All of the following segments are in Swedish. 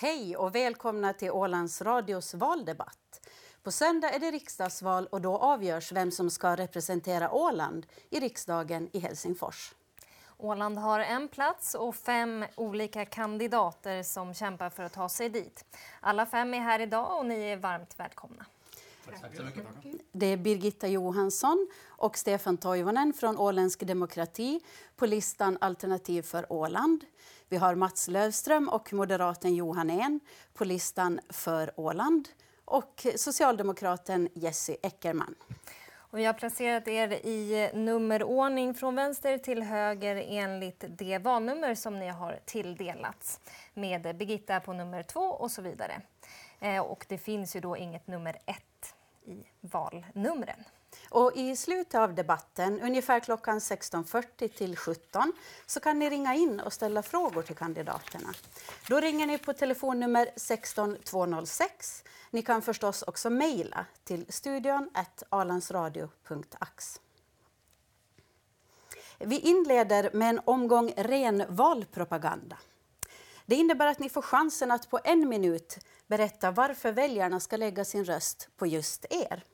Hej och välkomna till Ålands Radios valdebatt. På söndag är det riksdagsval och då avgörs vem som ska representera Åland i riksdagen i Helsingfors. Åland har en plats och fem olika kandidater som kämpar för att ta sig dit. Alla fem är här idag och ni är varmt välkomna. Det är Birgitta Johansson och Stefan Toivonen från Åländsk demokrati på listan Alternativ för Åland. Vi har Mats Lövström och moderaten Johan En på listan för Åland och socialdemokraten Jesse Eckermann. Och vi har placerat er i nummerordning från vänster till höger enligt det valnummer som ni har tilldelats med Birgitta på nummer två och så vidare. Eh, och det finns ju då inget nummer ett i valnumren. Och I slutet av debatten, ungefär klockan 16.40 till 17, så kan ni ringa in och ställa frågor till kandidaterna. Då ringer ni på telefonnummer 16206. Ni kan förstås också mejla till studion alandsradio.ax. Vi inleder med en omgång ren valpropaganda. Det innebär att ni får chansen att på en minut berätta varför väljarna ska lägga sin röst på just er.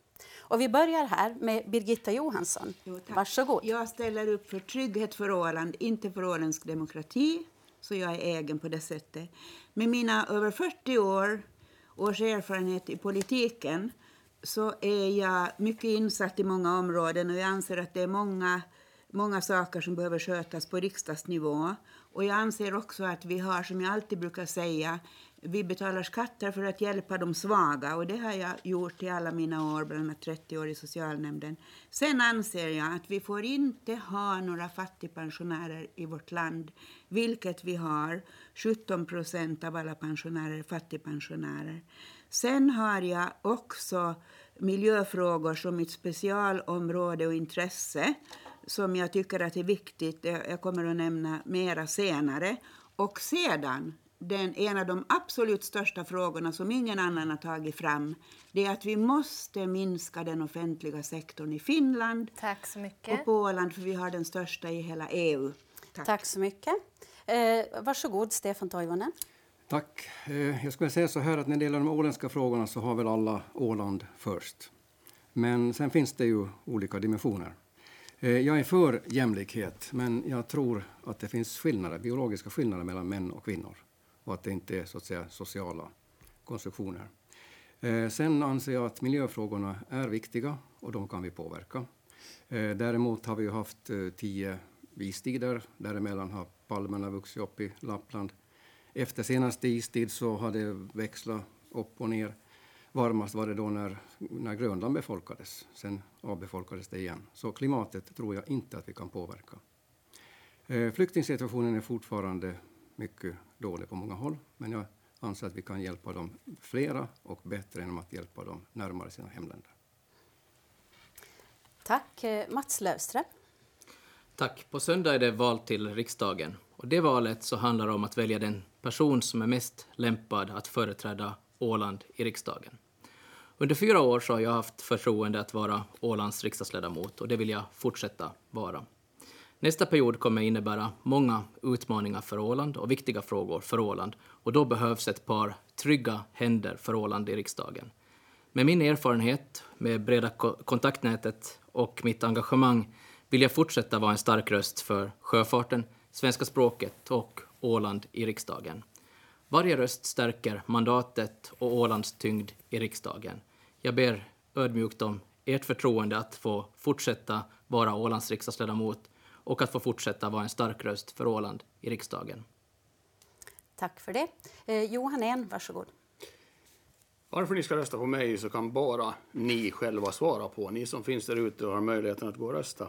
Och vi börjar här med Birgitta Johansson. Jo, Varsågod. Jag ställer upp för trygghet för Åland, inte för åländsk demokrati. Så jag är egen på det sättet. Med mina över 40 år, års erfarenhet i politiken så är jag mycket insatt i många områden och jag anser att det är många, många saker som behöver skötas på riksdagsnivå. Och jag anser också att vi har, som jag alltid brukar säga, vi betalar skatter för att hjälpa de svaga och det har jag gjort i alla mina år, bland annat 30 år i socialnämnden. Sen anser jag att vi får inte ha några fattigpensionärer i vårt land, vilket vi har. 17 procent av alla pensionärer är fattigpensionärer. Sen har jag också miljöfrågor som mitt specialområde och intresse som jag tycker att är viktigt. Jag kommer att nämna mera senare. Och sedan den, en av de absolut största frågorna som ingen annan har tagit fram, det är att vi måste minska den offentliga sektorn i Finland Tack så mycket. och på Åland, för vi har den största i hela EU. Tack, Tack så mycket. Eh, varsågod, Stefan Toivonen. Tack. Eh, jag skulle säga så här att när det gäller de åländska frågorna så har väl alla Åland först. Men sen finns det ju olika dimensioner. Eh, jag är för jämlikhet, men jag tror att det finns skillnader, biologiska skillnader mellan män och kvinnor och att det inte är så att säga, sociala konstruktioner. Eh, sen anser jag att miljöfrågorna är viktiga och de kan vi påverka. Eh, däremot har vi haft eh, tio istider. Däremellan har palmerna vuxit upp i Lappland. Efter senaste istid så har det växlat upp och ner. Varmast var det då när, när Grönland befolkades. Sen avbefolkades det igen. Så klimatet tror jag inte att vi kan påverka. Eh, flyktingsituationen är fortfarande mycket dålig på många håll, men jag anser att vi kan hjälpa dem flera och bättre genom att hjälpa dem närmare sina hemländer. Tack. Eh, Mats Lövström. Tack. På söndag är det val till riksdagen. Och det valet så handlar om att välja den person som är mest lämpad att företräda Åland i riksdagen. Under fyra år så har jag haft förtroende att vara Ålands riksdagsledamot och det vill jag fortsätta vara. Nästa period kommer innebära många utmaningar för Åland och viktiga frågor för Åland och då behövs ett par trygga händer för Åland i riksdagen. Med min erfarenhet, med breda kontaktnätet och mitt engagemang vill jag fortsätta vara en stark röst för sjöfarten, svenska språket och Åland i riksdagen. Varje röst stärker mandatet och Ålands tyngd i riksdagen. Jag ber ödmjukt om ert förtroende att få fortsätta vara Ålands riksdagsledamot och att få fortsätta vara en stark röst för Åland i riksdagen. Tack för det. Eh, Johan En, varsågod. Varför ni ska rösta på mig så kan bara ni själva svara på. Ni som finns där ute och har möjligheten att gå och rösta.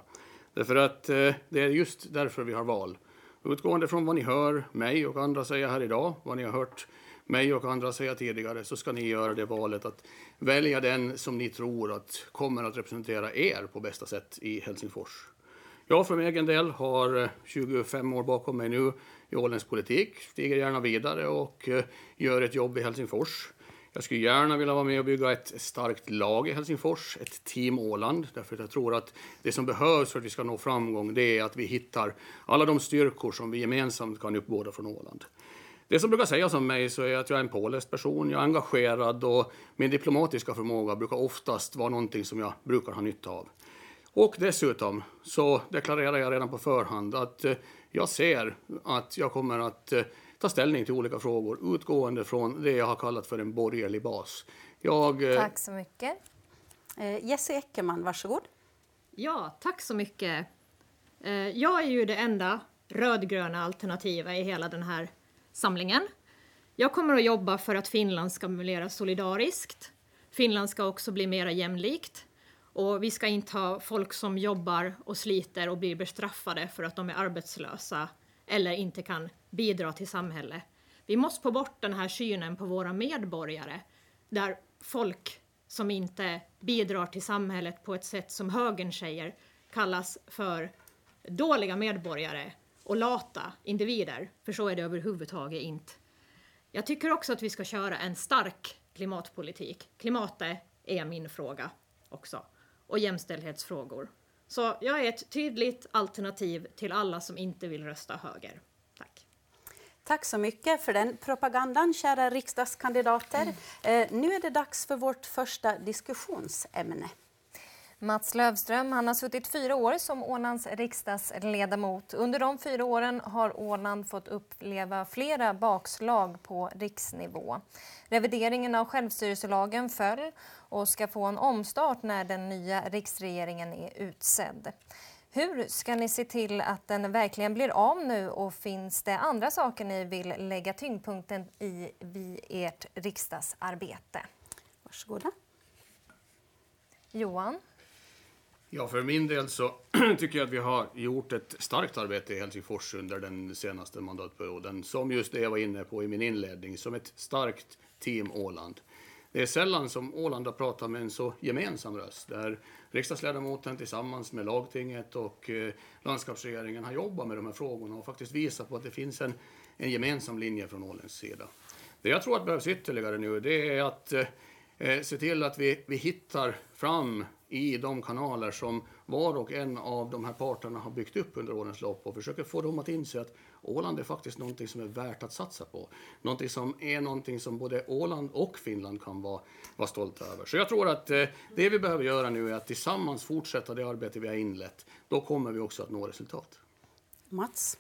Därför att eh, det är just därför vi har val. Utgående från vad ni hör mig och andra säga här idag, vad ni har hört mig och andra säga tidigare, så ska ni göra det valet att välja den som ni tror att kommer att representera er på bästa sätt i Helsingfors. Jag för min egen del har eh, 25 år bakom mig nu i åländsk politik. Stiger gärna vidare och eh, gör ett jobb i Helsingfors. Jag skulle gärna vilja vara med och bygga ett starkt lag i Helsingfors, ett team Åland. Därför att jag tror att det som behövs för att vi ska nå framgång det är att vi hittar alla de styrkor som vi gemensamt kan uppbåda från Åland. det som brukar sägas om mig så är att jag är en påläst person, jag är engagerad och min diplomatiska förmåga brukar oftast vara någonting som jag brukar ha nytta av. Och dessutom så deklarerar jag redan på förhand att eh, jag ser att jag kommer att eh, ta ställning till olika frågor utgående från det jag har kallat för en borgerlig bas. Jag, eh, Tack så mycket. Jesse Eckerman, varsågod. Ja, tack så mycket. Jag är ju det enda rödgröna alternativet i hela den här samlingen. Jag kommer att jobba för att Finland ska bli solidariskt. Finland ska också bli mer jämlikt. Och vi ska inte ha folk som jobbar och sliter och blir bestraffade för att de är arbetslösa eller inte kan bidra till samhället. Vi måste få bort den här synen på våra medborgare där folk som inte bidrar till samhället på ett sätt som högern säger kallas för dåliga medborgare och lata individer, för så är det överhuvudtaget inte. Jag tycker också att vi ska köra en stark klimatpolitik. Klimatet är min fråga också och jämställdhetsfrågor. Så jag är ett tydligt alternativ till alla som inte vill rösta höger. Tack. Tack så mycket för den propagandan, kära riksdagskandidater. Mm. Eh, nu är det dags för vårt första diskussionsämne. Mats Lövström han har suttit fyra år som Ålands riksdagsledamot. Under de fyra åren har Åland fått uppleva flera bakslag på riksnivå. Revideringen av självstyrelselagen föll och ska få en omstart när den nya riksregeringen är utsedd. Hur ska ni se till att den verkligen blir av nu och finns det andra saker ni vill lägga tyngdpunkten i vid ert riksdagsarbete? Varsågoda. Johan? Ja, för min del så tycker jag att vi har gjort ett starkt arbete i Helsingfors under den senaste mandatperioden. Som just det jag var inne på i min inledning, som ett starkt team Åland. Det är sällan som Åland har pratat med en så gemensam röst, där riksdagsledamoten tillsammans med lagtinget och eh, landskapsregeringen har jobbat med de här frågorna och faktiskt visat på att det finns en, en gemensam linje från Ålands sida. Det jag tror att behövs ytterligare nu, det är att eh, eh se till att vi, vi hittar fram i de kanaler som var och en av de här parterna har byggt upp under årens lopp och försöker få dem att inse att Åland är faktiskt någonting som är värt att satsa på. Någonting som är någonting som både Åland och Finland kan vara, vara stolta över. Så jag tror att eh, det vi behöver göra nu är att tillsammans fortsätta det arbete vi har inlett. Då kommer vi också att nå resultat. Mats?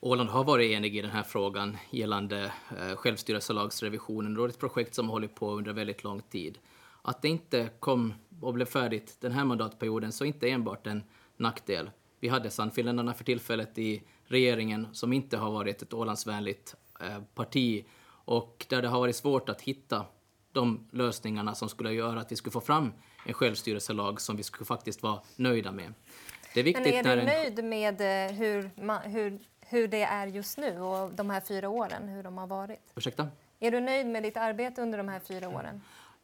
Åland har varit enig i den här frågan gällande eh, självstyrelselagsrevisionen. Det är ett projekt som har hållit på under väldigt lång tid. Att det inte kom och blev färdigt den här mandatperioden så inte enbart en nackdel. Vi hade Sannfinländarna för tillfället i regeringen som inte har varit ett Ålandsvänligt eh, parti och där det har varit svårt att hitta de lösningarna som skulle göra att vi skulle få fram en självstyrelselag som vi skulle faktiskt vara nöjda med. Det är viktigt Men är du en... nöjd med eh, hur, hur, hur det är just nu och de här fyra åren, hur de har varit? Ursäkta? Är du nöjd med ditt arbete under de här fyra åren?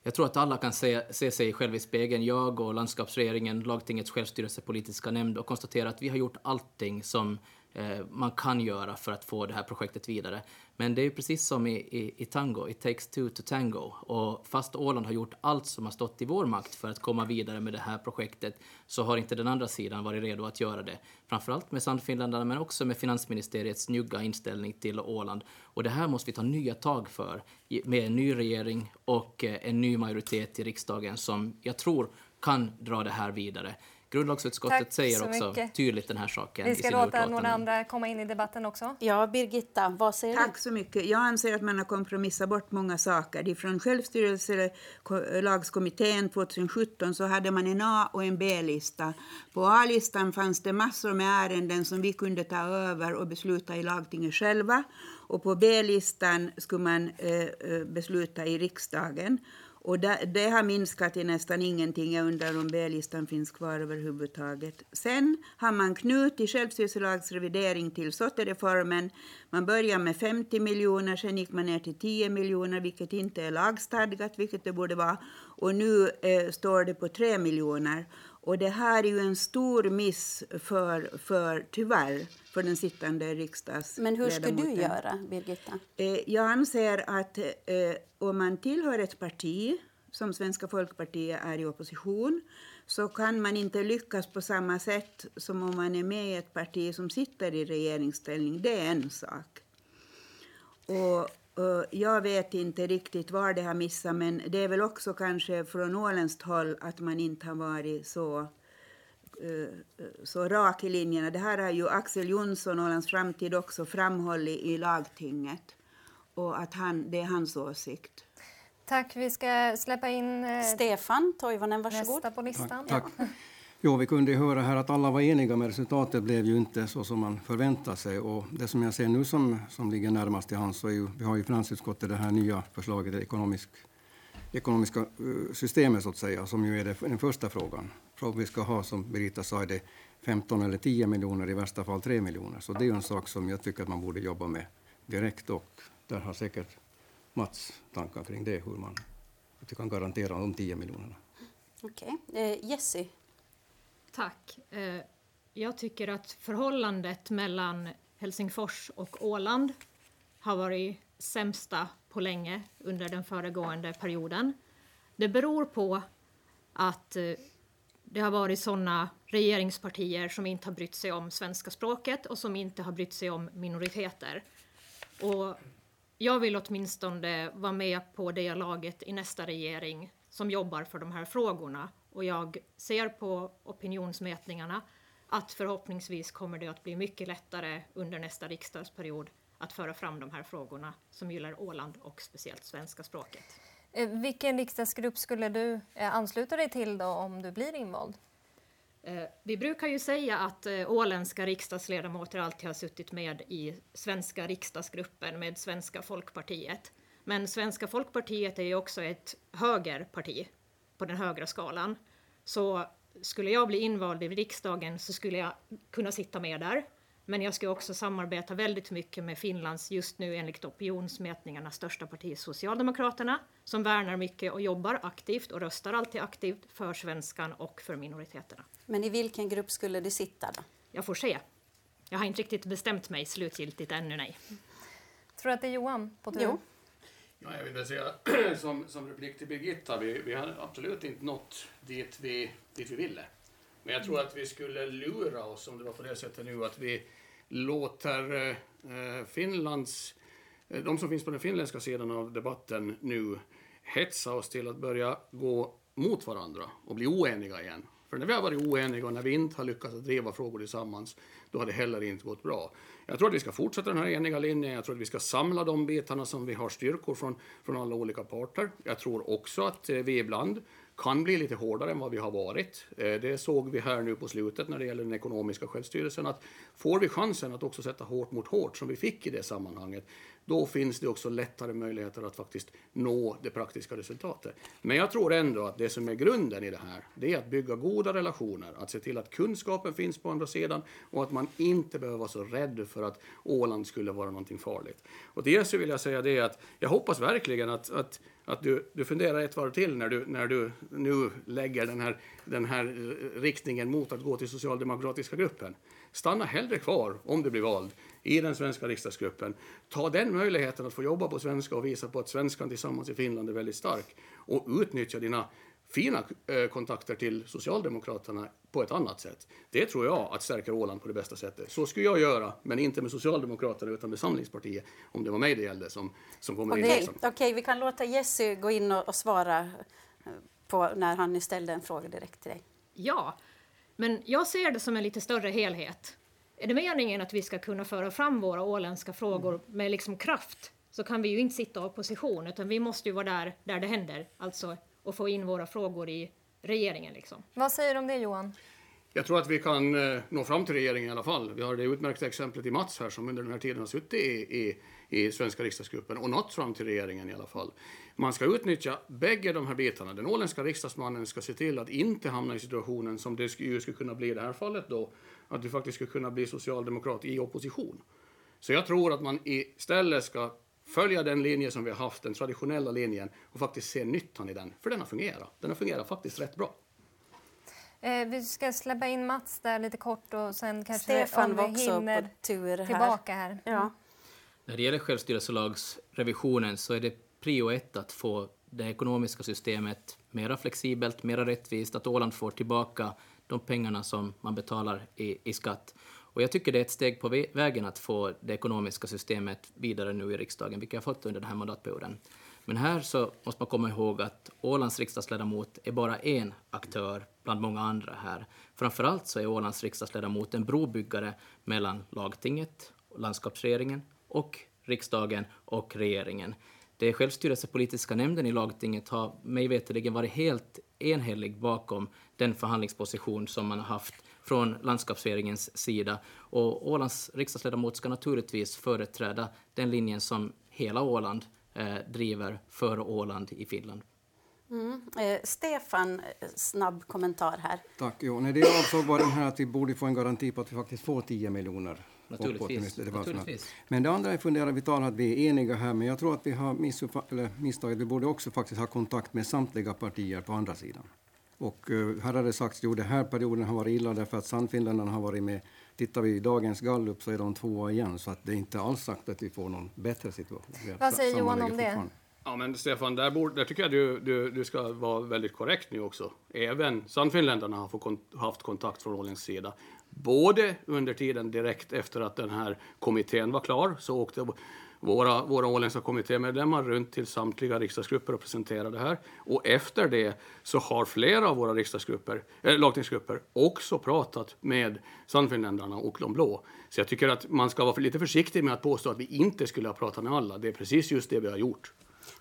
Jag tror att alla kan se, se sig själva i spegeln, jag och landskapsregeringen, lagtingets självstyrelsepolitiska nämnd och konstatera att vi har gjort allting som Eh, man kan göra för att få det här projektet vidare. Men det är precis som i, i, i, tango, it takes two to tango. Och fast Åland har gjort allt som har stått i vår makt för att komma vidare med det här projektet så har inte den andra sidan varit redo att göra det. Framförallt med Sannfinländarna men också med finansministeriets njugga inställning till Åland. Och det här måste vi ta nya tag för med en ny regering och eh, en ny majoritet i riksdagen som jag tror kan dra det här vidare. Grundlagsutskottet Tack säger också mycket. tydligt den här saken Vi ska låta några andra komma in i debatten också. Ja, Birgitta, vad säger Tack du? så mycket. Jag anser att man har kompromissat bort många saker. Från självstyrelselagskommittén 2017 så hade man en A och en B-lista. På A-listan fanns det massor med ärenden som vi kunde ta över och besluta i lagtinget själva. Och på B-listan skulle man eh, eh besluta i riksdagen. Och det, det, har minskat till nästan ingenting. Jag undrar om B-listan finns kvar överhuvudtaget. Sen har man knutit självstyrelselagsrevidering till SOTE-reformen. Man började med 50 miljoner, sen gick man ner till 10 miljoner, vilket inte är lagstadgat, vilket det borde vara. Och nu eh, står det på 3 miljoner. Och det här är ju en stor miss, för, för, tyvärr, för den sittande riksdagsledamoten. Men hur ska du göra, Birgitta? Eh, jag anser att eh, om man tillhör ett parti, som Svenska folkpartiet är i opposition, så kan man inte lyckas på samma sätt som om man är med i ett parti som sitter i regeringsställning. Det är en sak. Och, och jag vet inte riktigt var det har missat, men det är väl också kanske från åländskt håll att man inte har varit så, uh, så rak i linjerna. Det här har ju Axel Jonsson, Ålands framtid, också framhållit i lagtinget. Och att han, det är hans åsikt. Tack. Vi ska släppa in eh, Stefan Toivonen, varsågod. nästa på listan. Tack. tack. Jo, vi kunde höra här att alla var eniga, men resultatet blev ju inte så som man förväntade sig. Och det som jag ser nu som, som ligger närmast till hands, så är ju, vi har ju i finansutskottet det här nya förslaget, det ekonomisk, ekonomiska eh, systemet så att säga, som ju är det, den första frågan. Frågan vi ska ha, som Birgitta sa, är det 15 eller 10 miljoner, i värsta fall 3 miljoner. Så det är ju en sak som jag tycker att man borde jobba med direkt och där har säkert Mats tankar kring det, hur man att kan garantera de 10 miljonerna. Okej. Okay. Eh, Jesse, Tack. Eh, jag tycker att förhållandet mellan Helsingfors och Åland har varit sämsta på länge under den föregående perioden. Det beror på att eh, det har varit sådana regeringspartier som inte har brytt sig om svenska språket och som inte har brytt sig om minoriteter. Och jag vill åtminstone vara med på det laget i nästa regering som jobbar för de här frågorna. Och jag ser på opinionsmätningarna att förhoppningsvis kommer det att bli mycket lättare under nästa riksdagsperiod att föra fram de här frågorna som gäller Åland och speciellt svenska språket. Eh, vilken riksdagsgrupp skulle du eh, ansluta dig till då om du blir invald? Eh, vi brukar ju säga att åländska riksdagsledamöter alltid har suttit med i svenska riksdagsgruppen med Svenska folkpartiet. Men Svenska folkpartiet är ju också ett högerparti på den högra skalan. Så skulle jag bli invald i riksdagen så skulle jag kunna sitta med där. Men jag ska också samarbeta väldigt mycket med Finlands just nu enligt opinionsmätningarna största parti Socialdemokraterna som värnar mycket och jobbar aktivt och röstar alltid aktivt för svenskan och för minoriteterna. Men i vilken grupp skulle du sitta då? Jag får se. Jag har inte riktigt bestämt mig slutgiltigt ännu, nej. Tror du att det är Johan på tur? Jo. Ja, jag vill säga som, som replik till Birgitta, vi, vi har absolut inte nått dit vi, dit vi ville. Men jag tror att vi skulle lura oss om det var på det sättet nu att vi låter eh, Finlands, eh, de som finns på den finländska sidan av debatten nu hetsa oss till att börja gå mot varandra och bli oeniga igen. För när vi har varit oeniga och när vi inte har lyckats driva frågor tillsammans, då har det heller inte gått bra. Jag tror att vi ska fortsätta den här eniga linjen. Jag tror att vi ska samla de bitarna som vi har styrkor från, från alla olika parter. Jag tror också att eh, vi ibland kan bli lite hårdare än vad vi har varit. Eh, det såg vi här nu på slutet när det gäller den ekonomiska självstyrelsen. Att får vi chansen att också sätta hårt mot hårt, som vi fick i det sammanhanget, då finns det också lättare möjligheter att faktiskt nå det praktiska resultatet. Men jag tror ändå att det som är grunden i det här, det är att bygga goda relationer, att se till att kunskapen finns på andra sidan och att man inte behöver vara så rädd för att Åland skulle vara någonting farligt. Och till så vill jag säga det att jag hoppas verkligen att, att att du, du funderar ett varv till när du, när du nu lägger den här, den här riktningen mot att gå till socialdemokratiska gruppen. Stanna hellre kvar, om du blir vald, i den svenska riksdagsgruppen. Ta den möjligheten att få jobba på svenska och visa på att svenskan tillsammans i Finland är väldigt stark. Och utnyttja dina fina eh, kontakter till Socialdemokraterna på ett annat sätt. Det tror jag att stärker Åland på det bästa sättet. Så skulle jag göra, men inte med Socialdemokraterna utan med Samlingspartiet, om det var mig det gällde som, som kommer okay. in. Okej, okay, vi kan låta Jesse gå in och, och svara eh, på när han ställde en fråga direkt till dig. Ja, men jag ser det som en lite större helhet. Är det meningen att vi ska kunna föra fram våra åländska frågor med liksom kraft så kan vi ju inte sitta i opposition utan vi måste ju vara där, där det händer, alltså och få in våra frågor i regeringen. Liksom. Vad säger du om det Johan? Jag tror att vi kan eh, nå fram till regeringen i alla fall. Vi har det utmärkta exemplet i Mats här som under den här tiden har suttit i, i, i svenska riksdagsgruppen och nått fram till regeringen i alla fall. Man ska utnyttja bägge de här bitarna. Den åländska riksdagsmannen ska se till att inte hamna i situationen som det skulle, skulle kunna bli i det här fallet då, att du faktiskt skulle kunna bli socialdemokrat i opposition. Så jag tror att man istället ska följa den linje som vi har haft, den traditionella linjen, och faktiskt se nyttan i den. För den har fungerat. Den har fungerat faktiskt rätt bra. Eh, vi ska släppa in Mats där lite kort och sen kanske Stefan om vi hinner på tur här. tillbaka här. Ja. När det gäller självstyrelselagsrevisionen så är det prio ett att få det ekonomiska systemet mera flexibelt, mera rättvist, att Åland får tillbaka de pengarna som man betalar i, i skatt och jag tycker det är ett steg på vägen att få det ekonomiska systemet vidare nu i riksdagen, vilket jag har fått under den här mandatperioden. Men här så måste man komma ihåg att Ålands riksdagsledamot är bara en aktör bland många andra här. Framförallt så är Ålands riksdagsledamot en brobyggare mellan lagtinget, landskapsregeringen och riksdagen och regeringen. Det självstyrelsepolitiska nämnden i lagtinget har mig veterligen varit helt enhällig bakom den förhandlingsposition som man har haft från landskapsregeringens sida. Och Ålands riksdagsledamot ska naturligtvis företräda den linjen som hela Åland eh, driver för Åland i Finland. Mm. Eh, Stefan, eh, snabb kommentar här. Tack. Jo, nej, det jag avsåg var den här att vi borde få en garanti på att vi faktiskt får 10 miljoner. Naturligtvis. Det Naturligtvis. Men det andra jag funderar, vi talar att vi är eniga här, men jag tror att vi har misstagit. Vi borde också faktiskt ha kontakt med samtliga partier på andra sidan. Och uh, här har det sagts att den här perioden har varit illa därför att Sannfinländarna har varit med. Tittar vi i dagens gallup så är de tvåa igen, så att det är inte alls sagt att vi får någon bättre situation. Vad säger Johan om det? Ja, men Stefan, där, borde, där tycker jag du, du, du ska vara väldigt korrekt nu också. Även Sannfinländarna har fått, haft kontakt från Ålands sida. Både under tiden direkt efter att den här kommittén var klar så åkte våra, våra åländska kommittémedlemmar runt till samtliga riksdagsgrupper och presenterade det här. Och efter det så har flera av våra riksdagsgrupper, äh, lagtingsgrupper också pratat med Sannfinländarna och de blå. Så jag tycker att man ska vara lite försiktig med att påstå att vi inte skulle ha pratat med alla. Det är precis just det vi har gjort.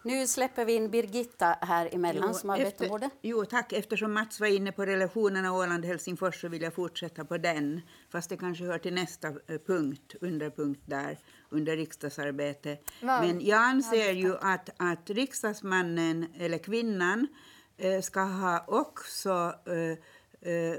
Nu släpper vi in Birgitta här emellan jo, som har bett om ordet. Jo, tack. Eftersom Mats var inne på relationerna Åland-Helsingfors så vill jag fortsätta på den. Fast det kanske hör till nästa eh, punkt, underpunkt där, under riksdagsarbete. Var? Men jag anser ju att, att riksdagsmannen eller kvinnan eh, ska ha också eh, eh,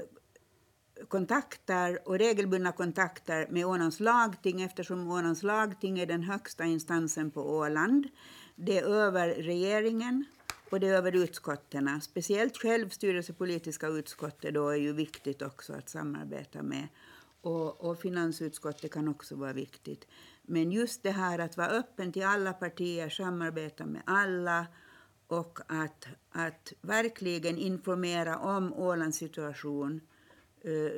kontakter och regelbundna kontakter med Ålands lagting eftersom Ålands lagting är den högsta instansen på Åland. Det är över regeringen och det är över utskotten. Speciellt självstyrelsepolitiska utskottet då är ju viktigt också att samarbeta med. Och, och finansutskottet kan också vara viktigt. Men just det här att vara öppen till alla partier, samarbeta med alla och att, att verkligen informera om Ålands situation Eh,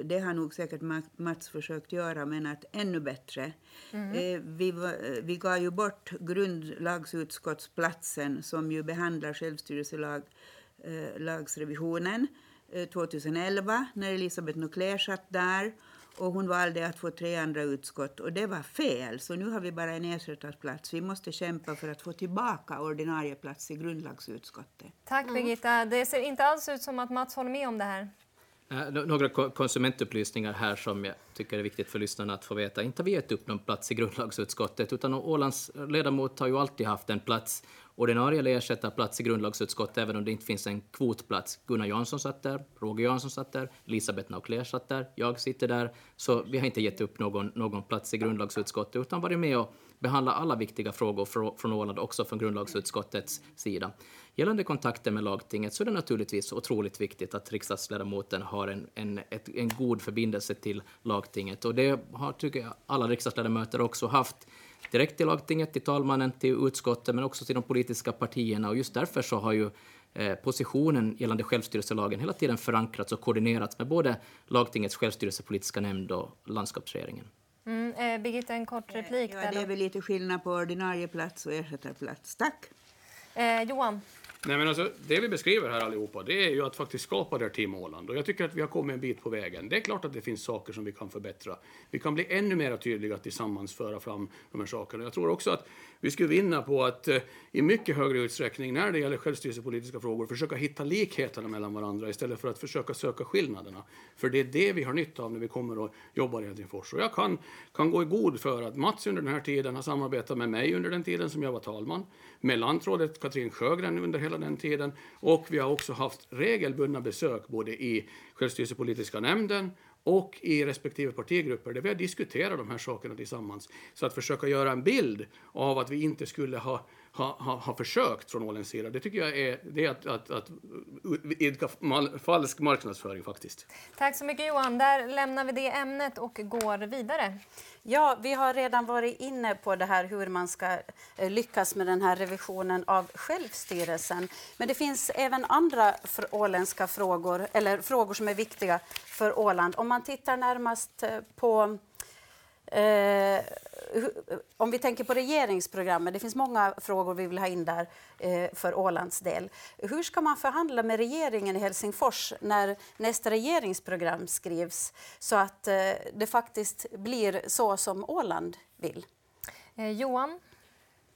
det har nog säkert Mats försökt göra, men att ännu bättre. Mm. Eh, vi, eh, vi gav ju bort grundlagsutskottsplatsen som ju behandlar självstyrelselagsrevisionen 2011 när Elisabeth Nuclér satt där och hon valde att få tre andra utskott och det var fel. Så nu har vi bara en ersättarplats. Vi måste kämpa för att få tillbaka ordinarie plats i grundlagsutskottet. Tack mm. Birgitta. Det ser inte alls ut som att Mats håller med om det här. Eh, några konsumentupplysningar här som jag tycker är viktigt för lyssnarna att få veta. Inte har vi gett upp någon plats i grundlagsutskottet, utan Ålands ledamot har ju alltid haft en plats, ordinarie eller ersättarplats i grundlagsutskottet, även om det inte finns en kvotplats. Gunnar Jansson satt där, Roger Jansson satt där, Elisabeth Naucler satt där, jag sitter där. Så vi har inte gett upp någon, någon plats i grundlagsutskottet, utan varit med och behandla alla viktiga frågor från Åland, också från grundlagsutskottets sida. Gällande kontakter med lagtinget så är det naturligtvis otroligt viktigt att riksdagsledamoten har en, en, ett, en god förbindelse till lagtinget. Och det har, tycker jag, alla riksdagsledamöter också haft direkt till lagtinget, till talmannen, till utskottet, men också till de politiska partierna. Och just därför så har ju eh, positionen gällande självstyrelselagen hela tiden förankrats och koordinerats med både lagtingets självstyrelsepolitiska nämnd och landskapsregeringen. Mm, eh, Birgitta, en kort replik. Ja, det är väl lite skillnad på ordinarie plats och ersättarplats. Tack. Eh, Johan? Nej, men alltså, det vi beskriver här allihopa, det är ju att faktiskt skapa det här Team Åland. Och jag tycker att vi har kommit en bit på vägen. Det är klart att det finns saker som vi kan förbättra. Vi kan bli ännu mer tydliga tillsammans föra fram de här sakerna. Jag tror också att vi skulle vinna på att eh, i mycket högre utsträckning när det gäller självstyrelsepolitiska frågor försöka hitta likheterna mellan varandra istället för att försöka söka skillnaderna. För det är det vi har nytta av när vi kommer och jobbar i Helsingfors. Och jag kan, kan gå i god för att Mats under den här tiden har samarbetat med mig under den tiden som jag var talman, med lantrådet Katrin Sjögren under hela den tiden och vi har också haft regelbundna besök både i självstyrelsepolitiska nämnden och i respektive partigrupper där vi har diskuterat de här sakerna tillsammans. Så att försöka göra en bild av att vi inte skulle ha, ha, ha, ha försökt från Ålens sida, det tycker jag är, det är att, att, att idka falsk marknadsföring faktiskt. Tack så mycket Johan. Där lämnar vi det ämnet och går vidare. Ja, vi har redan varit inne på det här hur man ska eh, lyckas med den här revisionen av självstyrelsen. Men det finns även andra åländska frågor, eller frågor som är viktiga för Åland. Om man tittar närmast eh, på Eh, om vi tänker på regeringsprogrammet, det finns många frågor vi vill ha in där eh, för Ålands del. Hur ska man förhandla med regeringen i Helsingfors när nästa regeringsprogram skrivs så att eh, det faktiskt blir så som Åland vill? Eh, Johan?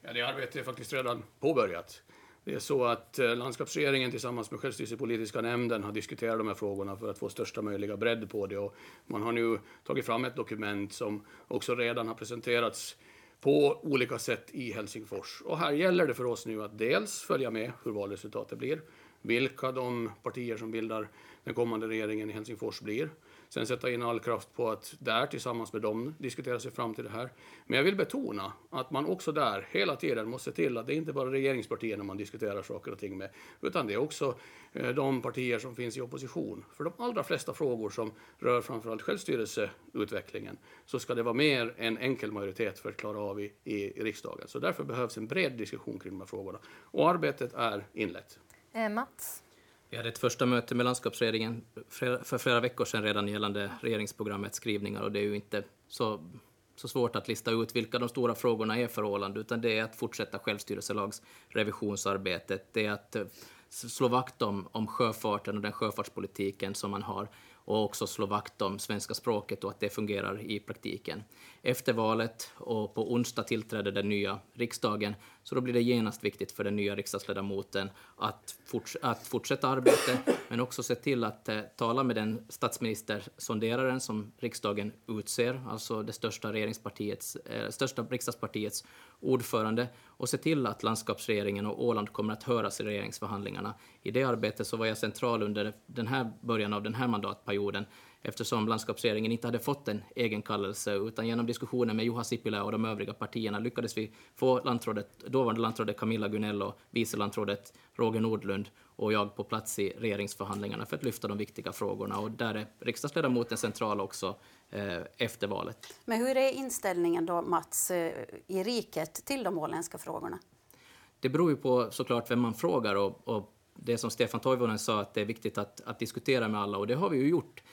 Ja, det arbetet är faktiskt redan påbörjat. Det är så att eh, landskapsregeringen tillsammans med självstyrelsepolitiska nämnden har diskuterat de här frågorna för att få största möjliga bredd på det. Och man har nu tagit fram ett dokument som också redan har presenterats på olika sätt i Helsingfors. Och här gäller det för oss nu att dels följa med hur valresultatet blir, vilka de partier som bildar den kommande regeringen i Helsingfors blir. Sen sätta in all kraft på att där tillsammans med dem diskutera sig fram till det här. Men jag vill betona att man också där hela tiden måste se till att det inte bara är regeringspartierna man diskuterar saker och ting med, utan det är också eh, de partier som finns i opposition. För de allra flesta frågor som rör framförallt självstyrelseutvecklingen så ska det vara mer än enkel majoritet för att klara av i, i riksdagen. Så därför behövs en bred diskussion kring de här frågorna. Och arbetet är inlett. Eh, Mats? Vi hade ett första möte med landskapsregeringen för flera veckor sedan redan gällande regeringsprogrammets skrivningar och det är ju inte så, så svårt att lista ut vilka de stora frågorna är för Åland utan det är att fortsätta självstyrelselagsrevisionsarbetet. det är att eh, slå vakt om, om sjöfarten och den sjöfartspolitiken som man har och också slå vakt om svenska språket och att det fungerar i praktiken. Efter valet och på onsdag tillträder den nya riksdagen, så då blir det genast viktigt för den nya riksdagsledamoten att, forts att fortsätta arbetet, men också se till att eh, tala med den statsministersonderaren som riksdagen utser, alltså det största, regeringspartiets, eh, största riksdagspartiets ordförande, och se till att landskapsregeringen och Åland kommer att höras i regeringsförhandlingarna. I det arbetet så var jag central under den här början av den här mandatperioden eftersom landskapsregeringen inte hade fått en egen kallelse utan genom diskussioner med Juha Sipilä och de övriga partierna lyckades vi få landrådet, dåvarande landrådet Camilla Gunell och vice landrådet Roger Nordlund och jag på plats i regeringsförhandlingarna för att lyfta de viktiga frågorna och där är riksdagsledamoten central också eh, efter valet. Men hur är inställningen då, Mats, eh, i riket till de åländska frågorna? Det beror ju på såklart vem man frågar och, och det som Stefan Toivonen sa att det är viktigt att, att diskutera med alla och det har vi ju gjort.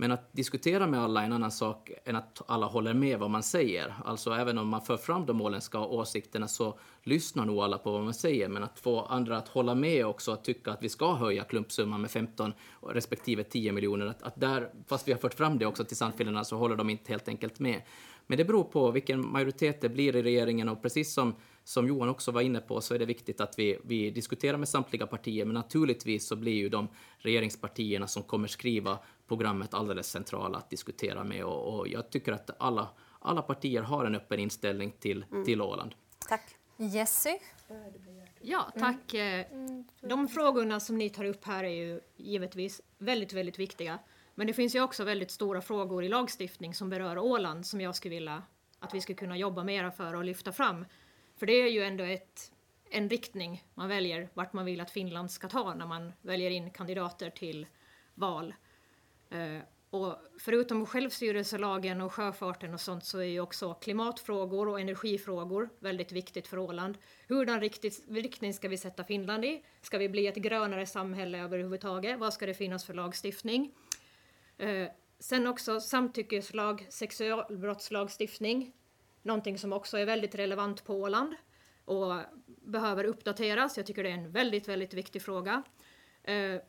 Men att diskutera med alla är en annan sak än att alla håller med vad man säger. Alltså även om man för fram de åländska åsikterna så lyssnar nog alla på vad man säger. Men att få andra att hålla med också, att tycka att vi ska höja klumpsumman med 15 respektive 10 miljoner. Att, att där, fast vi har fört fram det också till Sandfinnarna så håller de inte helt enkelt med. Men det beror på vilken majoritet det blir i regeringen och precis som som Johan också var inne på så är det viktigt att vi, vi diskuterar med samtliga partier, men naturligtvis så blir ju de regeringspartierna som kommer skriva programmet alldeles centrala att diskutera med och, och jag tycker att alla, alla partier har en öppen inställning till, mm. till Åland. Tack. Jessie? Ja, tack. Mm. De frågorna som ni tar upp här är ju givetvis väldigt, väldigt viktiga. Men det finns ju också väldigt stora frågor i lagstiftning som berör Åland som jag skulle vilja att vi skulle kunna jobba mera för och lyfta fram. För det är ju ändå ett, en riktning man väljer vart man vill att Finland ska ta när man väljer in kandidater till val. Eh, och förutom självstyrelselagen och sjöfarten och sånt så är ju också klimatfrågor och energifrågor väldigt viktigt för Åland. Hurdan riktning ska vi sätta Finland i? Ska vi bli ett grönare samhälle överhuvudtaget? Vad ska det finnas för lagstiftning? Eh, sen också samtyckeslag, sexualbrottslagstiftning någonting som också är väldigt relevant på Åland och behöver uppdateras. Jag tycker det är en väldigt, väldigt viktig fråga. Eh,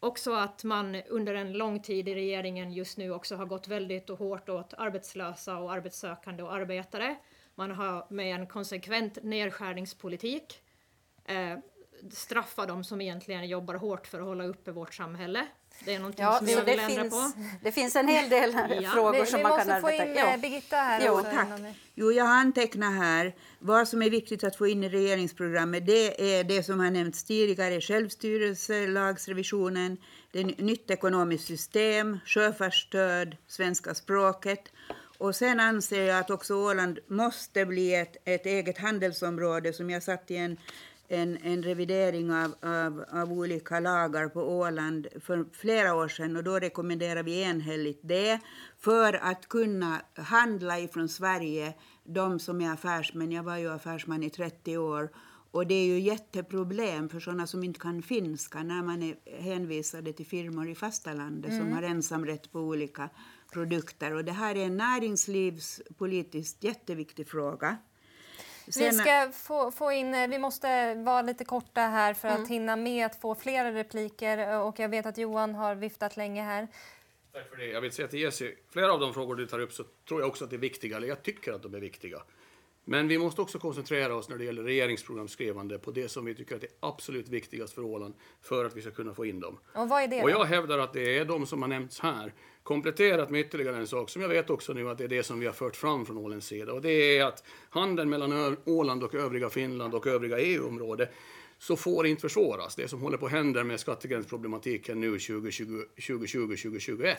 Också att man under en lång tid i regeringen just nu också har gått väldigt och hårt åt arbetslösa och arbetssökande och arbetare. Man har med en konsekvent nedskärningspolitik eh, straffat dem som egentligen jobbar hårt för att hålla uppe vårt samhälle. Det är någonting ja, som jag vill ändra finns, på. Det finns en hel del ja. frågor vi, som vi man kan arbeta med. Vi måste få in ja. Birgitta här. Jo, tack. Jo, jag har antecknat här vad som är viktigt att få in i regeringsprogrammet. Det är det som har nämnts tidigare, självstyrelse, lagsrevisionen, det nytt ekonomiskt system, sjöfartsstöd, svenska språket. Och sen anser jag att också Åland måste bli ett, ett eget handelsområde som jag satt i en en, en revidering av, av, av, olika lagar på Åland för flera år sedan och då rekommenderar vi enhälligt det för att kunna handla ifrån Sverige, de som är affärsmän. Jag var ju affärsman i 30 år och det är ju jätteproblem för sådana som inte kan finska när man är hänvisade till firmor i fastalandet mm. som har ensamrätt på olika produkter. Och det här är en näringslivspolitiskt jätteviktig fråga. Vi ska få, få, in, eh, vi måste vara lite korta här för mm. att hinna med att få flera repliker och jag vet att Johan har viftat länge här. Tack för det. Jag vill säga till Jesse, flera av de frågor du tar upp så tror jag också att det är viktiga, eller jag tycker att de är viktiga. Men vi måste också koncentrera oss när det gäller regeringsprogramskrivande på det som vi tycker att är absolut viktigast för Åland för att vi ska kunna få in dem. Och vad är det? Och jag hävdar att det är de som har nämnts här, kompletterat med ytterligare en sak som jag vet också nu att det är det som vi har fört fram från Ålands sida. Och det är att handeln mellan Åland och övriga Finland och övriga EU-området så får inte försvåras. Det som håller på att hända med skattegränsproblematiken nu 2020-2021.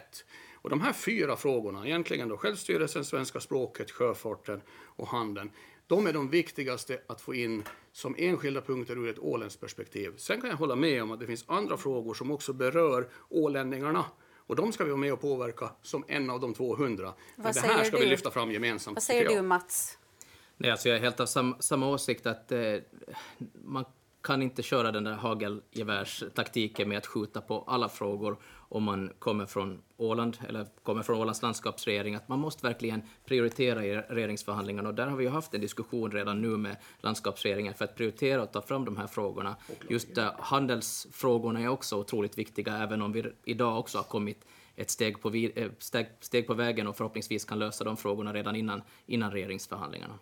Och de här fyra frågorna, egentligen då självstyrelsen, svenska språket, sjöfarten och handeln, de är de viktigaste att få in som enskilda punkter ur ett åländskt perspektiv. Sen kan jag hålla med om att det finns andra frågor som också berör ålänningarna. Och de ska vi vara med och påverka som en av de 200. Vad det här ska du? vi lyfta fram gemensamt. Vad säger du Mats? Nej, alltså jag är helt av sam, samma åsikt att eh, man kan inte köra den där hagelgevärstaktiken med att skjuta på alla frågor om man kommer från Åland eller kommer från Ålands landskapsregering, att man måste verkligen prioritera i regeringsförhandlingarna och där har vi ju haft en diskussion redan nu med landskapsregeringen för att prioritera och ta fram de här frågorna. Just uh, handelsfrågorna är också otroligt viktiga, även om vi idag också har kommit ett steg på, eh, steg, steg på vägen och förhoppningsvis kan lösa de frågorna redan innan, innan regeringsförhandlingarna.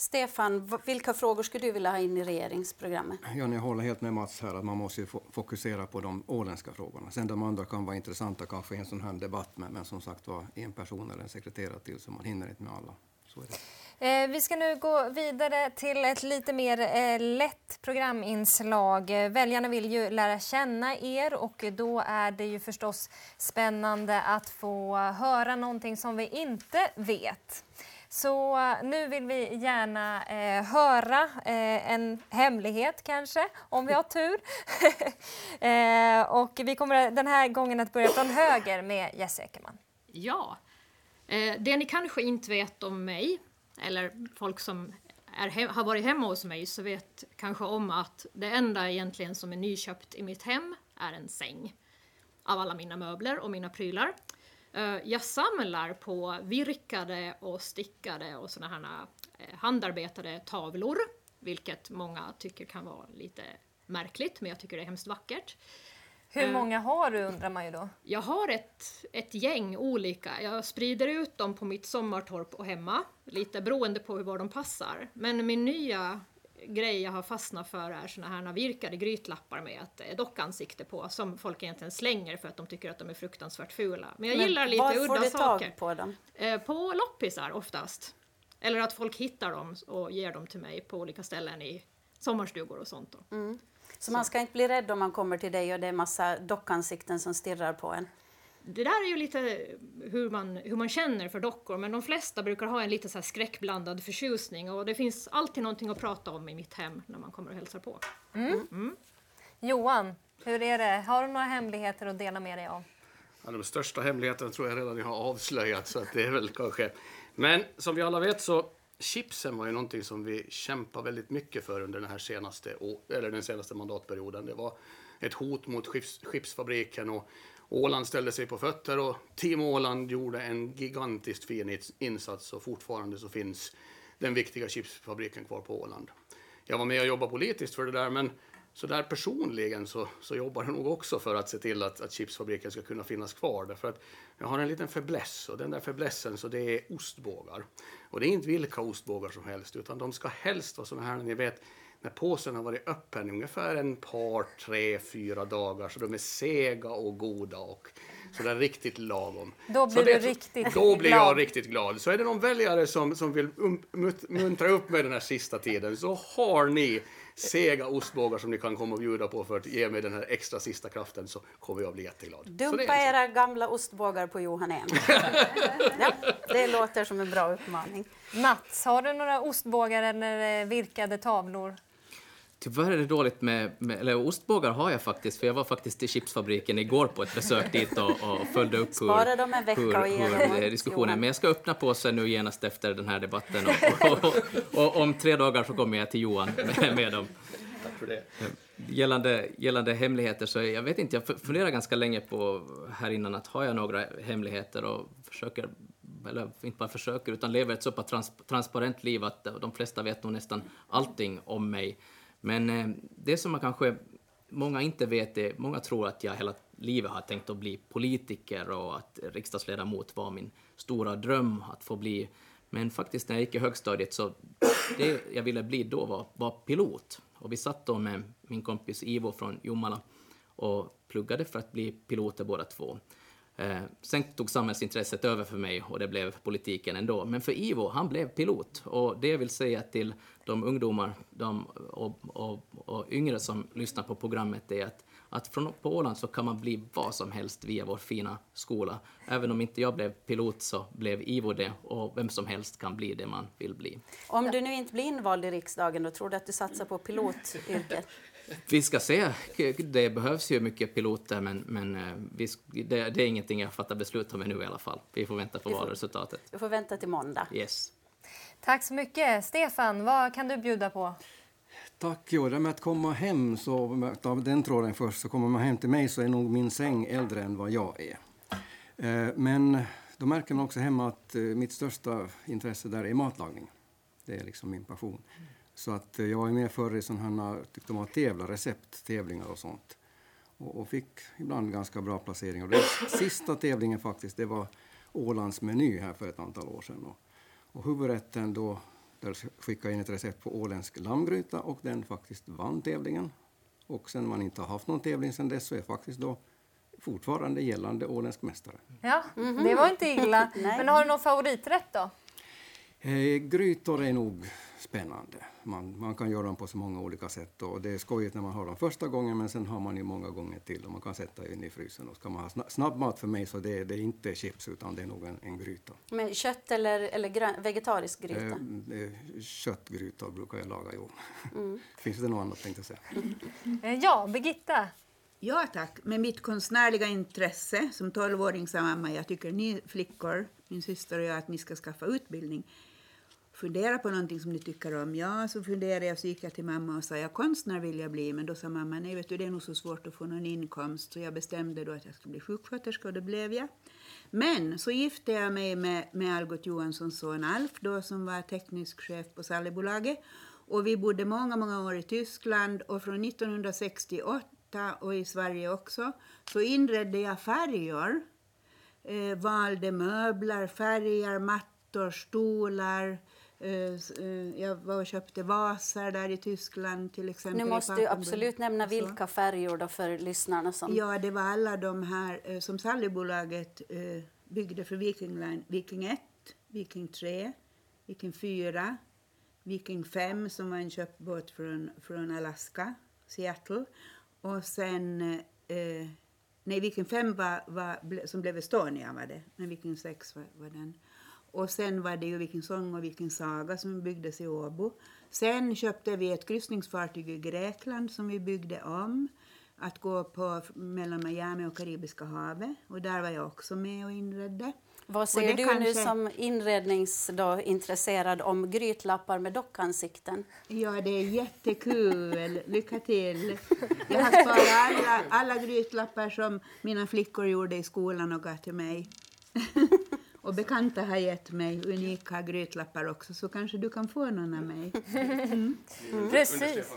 Stefan, vilka frågor skulle du vilja ha in i regeringsprogrammet? Ja, jag håller helt med Mats här att man måste fokusera på de åländska frågorna. Sen de andra kan vara intressanta kanske i en sån här debatt, men, men som sagt var en person eller en sekreterare till så man hinner inte med alla. Så är det. Eh, vi ska nu gå vidare till ett lite mer eh, lätt programinslag. Väljarna vill ju lära känna er och då är det ju förstås spännande att få höra någonting som vi inte vet. Så eh, nu vill vi gärna eh, höra eh, en hemlighet kanske, om vi har tur. eh, och vi kommer den här gången att börja från höger med Jesse Ekerman. Ja. Eh, det ni kanske inte vet om mig, eller folk som är, har varit hemma hos mig, så vet kanske om att det enda egentligen som är nyköpt i mitt hem är en säng. Av alla mina möbler och mina prylar. Eh, jag samlar på virkade och stickade och såna här eh, handarbetade tavlor, vilket många tycker kan vara lite märkligt, men jag tycker det är hemskt vackert. Hur eh, många har du undrar man ju då? Jag har ett, ett gäng olika. Jag sprider ut dem på mitt sommartorp och hemma, lite beroende på hur var de passar. Men min nya grej jag har fastnat för är såna här virkade grytlappar med ett dockansikte på som folk egentligen slänger för att de tycker att de är fruktansvärt fula. Men jag Men gillar lite udda saker. Var får du tag på dem? Eh, på loppisar oftast. Eller att folk hittar dem och ger dem till mig på olika ställen i sommarstugor och sånt. Mm. Så, Så man ska inte bli rädd om man kommer till dig och det är massa dockansikten som stirrar på en? Det där är ju lite hur man, hur man känner för dockor, men de flesta brukar ha en lite så här skräckblandad förtjusning och det finns alltid någonting att prata om i mitt hem när man kommer och hälsar på. Mm. Mm. Johan, hur är det? Har du några hemligheter att dela med dig av? Ja, de största hemligheterna tror jag redan ni har avslöjat, så att det är väl kanske... Men som vi alla vet så chipsen var ju någonting som vi kämpade väldigt mycket för under den här senaste, eller den senaste mandatperioden. Det var ett hot mot skips, skipsfabriken och Åland ställde sig på fötter och Team Åland gjorde en gigantiskt fin insats och fortfarande så finns den viktiga chipsfabriken kvar på Åland. Jag var med och jobbade politiskt för det där men så där personligen så, så jobbar jag nog också för att se till att, att chipsfabriken ska kunna finnas kvar. Därför att jag har en liten fäbless och den där fäblessen så det är ostbågar. Och det är inte vilka ostbågar som helst utan de ska helst vara sådana här ni vet när påsen har varit öppen ungefär en par, tre, fyra dagar så de är sega och goda och sådär riktigt lagom. Då blir det, du riktigt Då blir jag riktigt glad. Så är det någon väljare som, som vill um, muntra upp mig den här sista tiden så har ni sega ostbågar som ni kan komma och bjuda på för att ge mig den här extra sista kraften så kommer jag bli jätteglad. Dumpa det era gamla ostbågar på Johan En. ja, det låter som en bra uppmaning. Mats, har du några ostbågar eller virkade tavlor Tyvärr är det dåligt med, med, eller ostbågar har jag faktiskt, för jag var faktiskt i chipsfabriken igår på ett besök dit och, och följde upp hur, hur, hur diskussionen, men jag ska öppna påsen nu genast efter den här debatten och, och, och, och, om tre dagar så kommer jag till Johan med, med dem. Tack för det. Gällande, gällande hemligheter så jag vet inte, jag funderar ganska länge på här innan att har jag några hemligheter och försöker, eller inte bara försöker, utan lever ett så pass trans, transparent liv att de flesta vet nog nästan allting om mig. Men eh, det som man kanske många inte vet är, många tror att jag hela livet har tänkt att bli politiker och att riksdagsledamot var min stora dröm att få bli. Men faktiskt när jag gick i högstadiet så det jag ville bli då var, var pilot. Och vi satt då med min kompis Ivo från Jomala och pluggade för att bli piloter båda två. Eh, sen tog samhällsintresset över för mig och det blev politiken ändå. Men för Ivo, han blev pilot. Och det vill säga till de ungdomar de, och, och, och yngre som lyssnar på programmet är att, att från, på Åland så kan man bli vad som helst via vår fina skola. Även om inte jag blev pilot så blev Ivo det och vem som helst kan bli det man vill bli. Om du nu inte blir invald i riksdagen, då tror du att du satsar på pilotyrket? Vi ska se. Det behövs ju mycket piloter, men, men eh, vi, det, det, är ingenting jag fattar beslut om nu i alla fall. Vi får vänta på får, valresultatet. Vi får vänta till måndag. Yes. Tack så mycket. Stefan, vad kan du bjuda på? Tack. Jo, det med att komma hem, så av den tråden först, så kommer man hem till mig så är nog min säng äldre än vad jag är. Eh, men då märker man också hemma att eh, mitt största intresse där är matlagning. Det är liksom min passion. Så att eh, jag är med förr i sådana tyckte om att tävla, recepttävlingar och sånt. Och, och, fick ibland ganska bra placeringar. Den sista tävlingen faktiskt, det var Ålands meny här för ett antal år sedan. Och, och huvudrätten då, där skickade jag in ett recept på åländsk lammgryta och den faktiskt vann tävlingen. Och sen man inte har haft någon tävling sen dess så är faktiskt då fortfarande gällande åländsk mästare. Ja, mm -hmm. det var inte illa. Men har du någon favoriträtt då? Eh, grytor är nog spännande. Man, man kan göra dem på så många olika sätt. Och det är skojigt när man har dem första gången, men sen har man ju många gånger till. Och man kan sätta in i frysen. Och ska man ha snabbmat för mig så det, det är inte chips, utan det är nog en, en gryta. Men kött eller, eller grön, vegetarisk gryta? Eh, köttgryta brukar jag laga, jo. Mm. Finns det något annat tänkte jag säga. Mm. Ja, Birgitta? Ja tack, med mitt konstnärliga intresse som tolvåring sa mamma, jag tycker ni flickor, min syster och jag, att ni ska skaffa utbildning fundera på någonting som ni tycker om. Ja, så funderade jag, så gick jag till mamma och sa, ja konstnär vill jag bli. Men då sa mamma, nej vet du, det är nog så svårt att få någon inkomst. Så jag bestämde då att jag skulle bli sjuksköterska och det blev jag. Men så gifte jag mig med, med Algot Johanssons son Alf då som var teknisk chef på Sallebolaget. Och vi bodde många, många år i Tyskland och från 1968 och i Sverige också så inredde jag färger. Eh, valde möbler, färger, mattor, stolar, jag var och köpte vaser där i Tyskland till exempel. Nu måste du absolut nämna vilka färger då för lyssnarna. Som... Ja, det var alla de här eh, som Sallybolaget byggde för Viking Line. Viking 1, Viking 3, Viking 4, Viking 5 som var en köpbåt från, från Alaska, Seattle. Och sen, eh, nej Viking 5 var, var, som blev Estonia var det, men Viking 6 var, var den. Och sen var det ju Vilken sång och vilken saga som byggdes i Åbo. Sen köpte vi ett kryssningsfartyg i Grekland som vi byggde om att gå på mellan Miami och Karibiska havet. Och där var jag också med och inredde. Vad säger du kanske... nu som inredningsintresserad om grytlappar med dockansikten? Ja, det är jättekul. Lycka till! Jag har sparat alla, alla grytlappar som mina flickor gjorde i skolan och gav till mig. Och bekanta har gett mig unika grytlappar också, så kanske du kan få någon av mig. Mm. Mm. Precis.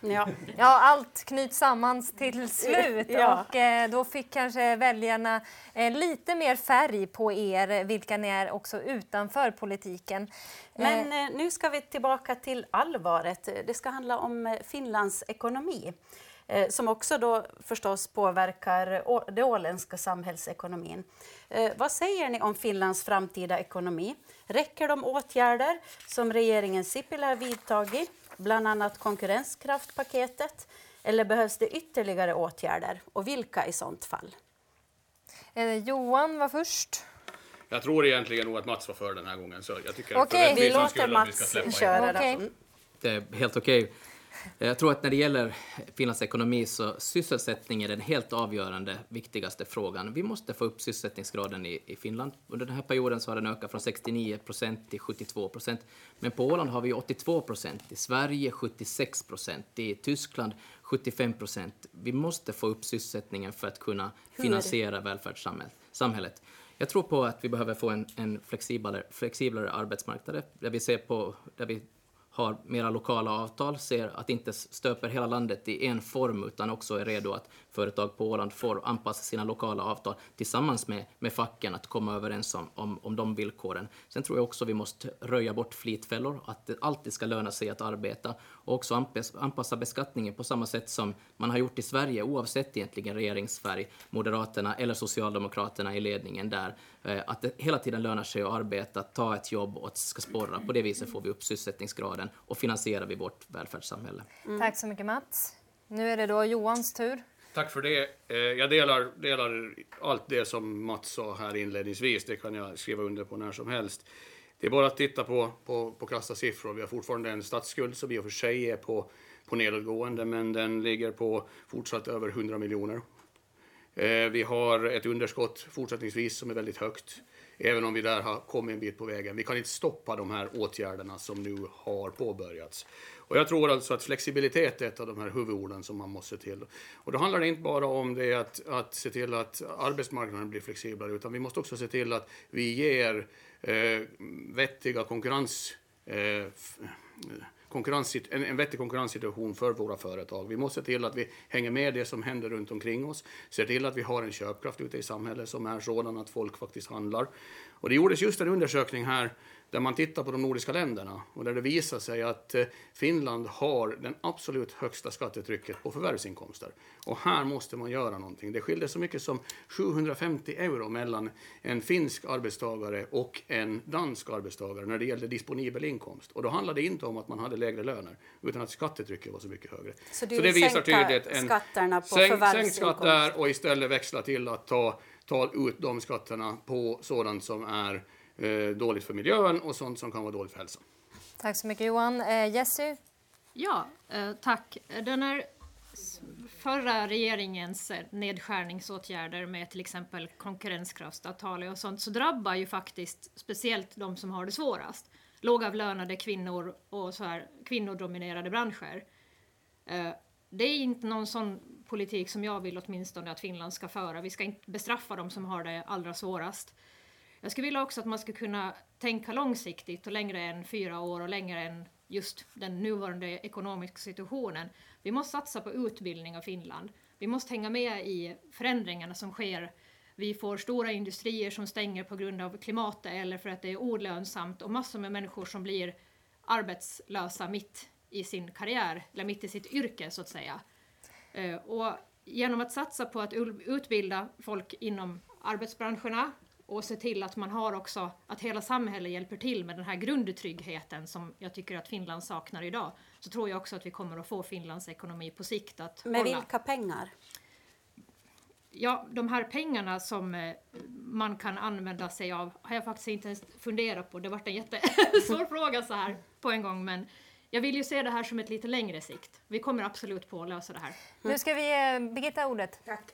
Ja. ja, allt knyts samman till slut ja. och eh, då fick kanske väljarna eh, lite mer färg på er, vilka ni är också utanför politiken. Men eh, eh nu ska vi tillbaka till allvaret. Det ska handla om eh, Finlands ekonomi. Eh, som också då förstås påverkar den åländska samhällsekonomin. Eh, vad säger ni om Finlands framtida ekonomi? Räcker de åtgärder som regeringen Sipilä har vidtagit, bland annat konkurrenskraftpaketet, eller behövs det ytterligare åtgärder och vilka i sånt fall? Eh, Johan var först. Jag tror egentligen nog att Mats var för den här gången. Så jag tycker okej, vi låter Mats köra. Okay. Det är helt okej. Jag tror att när det gäller Finlands ekonomi så sysselsättning är den helt avgörande viktigaste frågan. Vi måste få upp sysselsättningsgraden i, i Finland. Under den här perioden så har den ökat från 69 procent till 72 procent. Men på Åland har vi 82 procent, i Sverige 76 procent, i Tyskland 75 procent. Vi måste få upp sysselsättningen för att kunna finansiera välfärdssamhället. Jag tror på att vi behöver få en, en flexiblare, flexiblare arbetsmarknad där vi ser på, där vi har mera lokala avtal, ser att inte stöper hela landet i en form utan också är redo att företag på Åland får anpassa sina lokala avtal tillsammans med, med facken att komma överens om, om, om de villkoren. Sen tror jag också vi måste röja bort flitfällor, att det alltid ska löna sig att arbeta och också anpassa beskattningen på samma sätt som man har gjort i Sverige oavsett egentligen regeringsfärg, Moderaterna eller Socialdemokraterna i ledningen där. Eh, att det hela tiden lönar sig att arbeta, ta ett jobb och att det ska sporra. På det viset får vi upp sysselsättningsgraden och finansierar vi vårt välfärdssamhälle. Mm. Tack så mycket Mats. Nu är det då Johans tur. Tack för det. Eh, jag delar, delar allt det som Mats sa här inledningsvis. Det kan jag skriva under på när som helst. Det är bara att titta på, på, på krassa siffror. Vi har fortfarande en statsskuld som i och för sig är på, på nedåtgående, men den ligger på fortsatt över 100 miljoner. Eh, vi har ett underskott fortsättningsvis som är väldigt högt, även om vi där har kommit en bit på vägen. Vi kan inte stoppa de här åtgärderna som nu har påbörjats. Och jag tror alltså att flexibilitet är ett av de här huvudorden som man måste se till. Och då handlar det inte bara om det att, att se till att arbetsmarknaden blir flexiblare, utan vi måste också se till att vi ger eh, vettiga konkurrens eh, en, en vettig konkurrenssituation för våra företag. Vi måste se till att vi hänger med det som händer runt omkring oss, se till att vi har en köpkraft ute i samhället som är sådan att folk faktiskt handlar. Och det gjordes just en undersökning här där man tittar på de nordiska länderna och där det visar sig att eh, Finland har den absolut högsta skattetrycket på förvärvsinkomster. Och här måste man göra någonting. Det skiljer så mycket som 750 euro mellan en finsk arbetstagare och en dansk arbetstagare när det gäller disponibel inkomst. Och då handlar det inte om att man hade lägre löner, utan att skattetrycket var så mycket högre. Så, så det visar tydligt en skatterna på sänk, sänk skatt där och istället växla till att ta, ta ut de skatterna på sådant som är dåligt för miljön och sånt som kan vara dåligt för hälsan. Tack så mycket Johan. Eh, Jessy? Ja, eh, tack. Den här förra regeringens eh, nedskärningsåtgärder med till exempel konkurrenskraftsavtal och sånt så drabbar ju faktiskt speciellt de som har det svårast. Lågavlönade kvinnor och så här kvinnodominerade branscher. Eh, det är inte någon sån politik som jag vill åtminstone att Finland ska föra. Vi ska inte bestraffa dem som har det allra svårast. Jag skulle vilja också att man ska kunna tänka långsiktigt och längre än fyra år och längre än just den nuvarande ekonomiska situationen. Vi måste satsa på utbildning av Finland. Vi måste hänga med i förändringarna som sker. Vi får stora industrier som stänger på grund av klimatet eller för att det är olönsamt och massor med människor som blir arbetslösa mitt i sin karriär, eller mitt i sitt yrke så att säga. Eh, och genom att satsa på att utbilda folk inom arbetsbranscherna och se till att man har också, att hela samhället hjälper till med den här grundtryggheten som jag tycker att Finland saknar idag, så tror jag också att vi kommer att få Finlands ekonomi på sikt att Med hålla. vilka pengar? Ja, de här pengarna som eh, man kan använda sig av har jag faktiskt inte ens funderat på. Det varit en jättesvår fråga så här på en gång, men jag vill ju se det här som ett lite längre sikt. Vi kommer absolut på att lösa det här. Nu ska vi ge Birgitta ordet. Tack.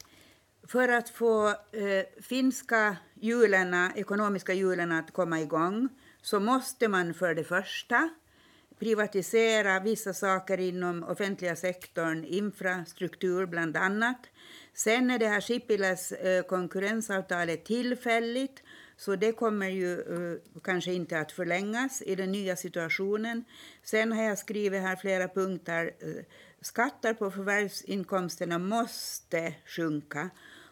För att få eh, finska hjulen, ekonomiska hjulen att komma igång så måste man för det första privatisera vissa saker inom offentliga sektorn, infrastruktur bland annat. Sen är det här Sipiläs eh, konkurrensavtalet tillfälligt så det kommer ju eh, kanske inte att förlängas i den nya situationen. Sen har jag skrivit här flera punkter. Eh, skatter på förvärvsinkomsterna måste sjunka.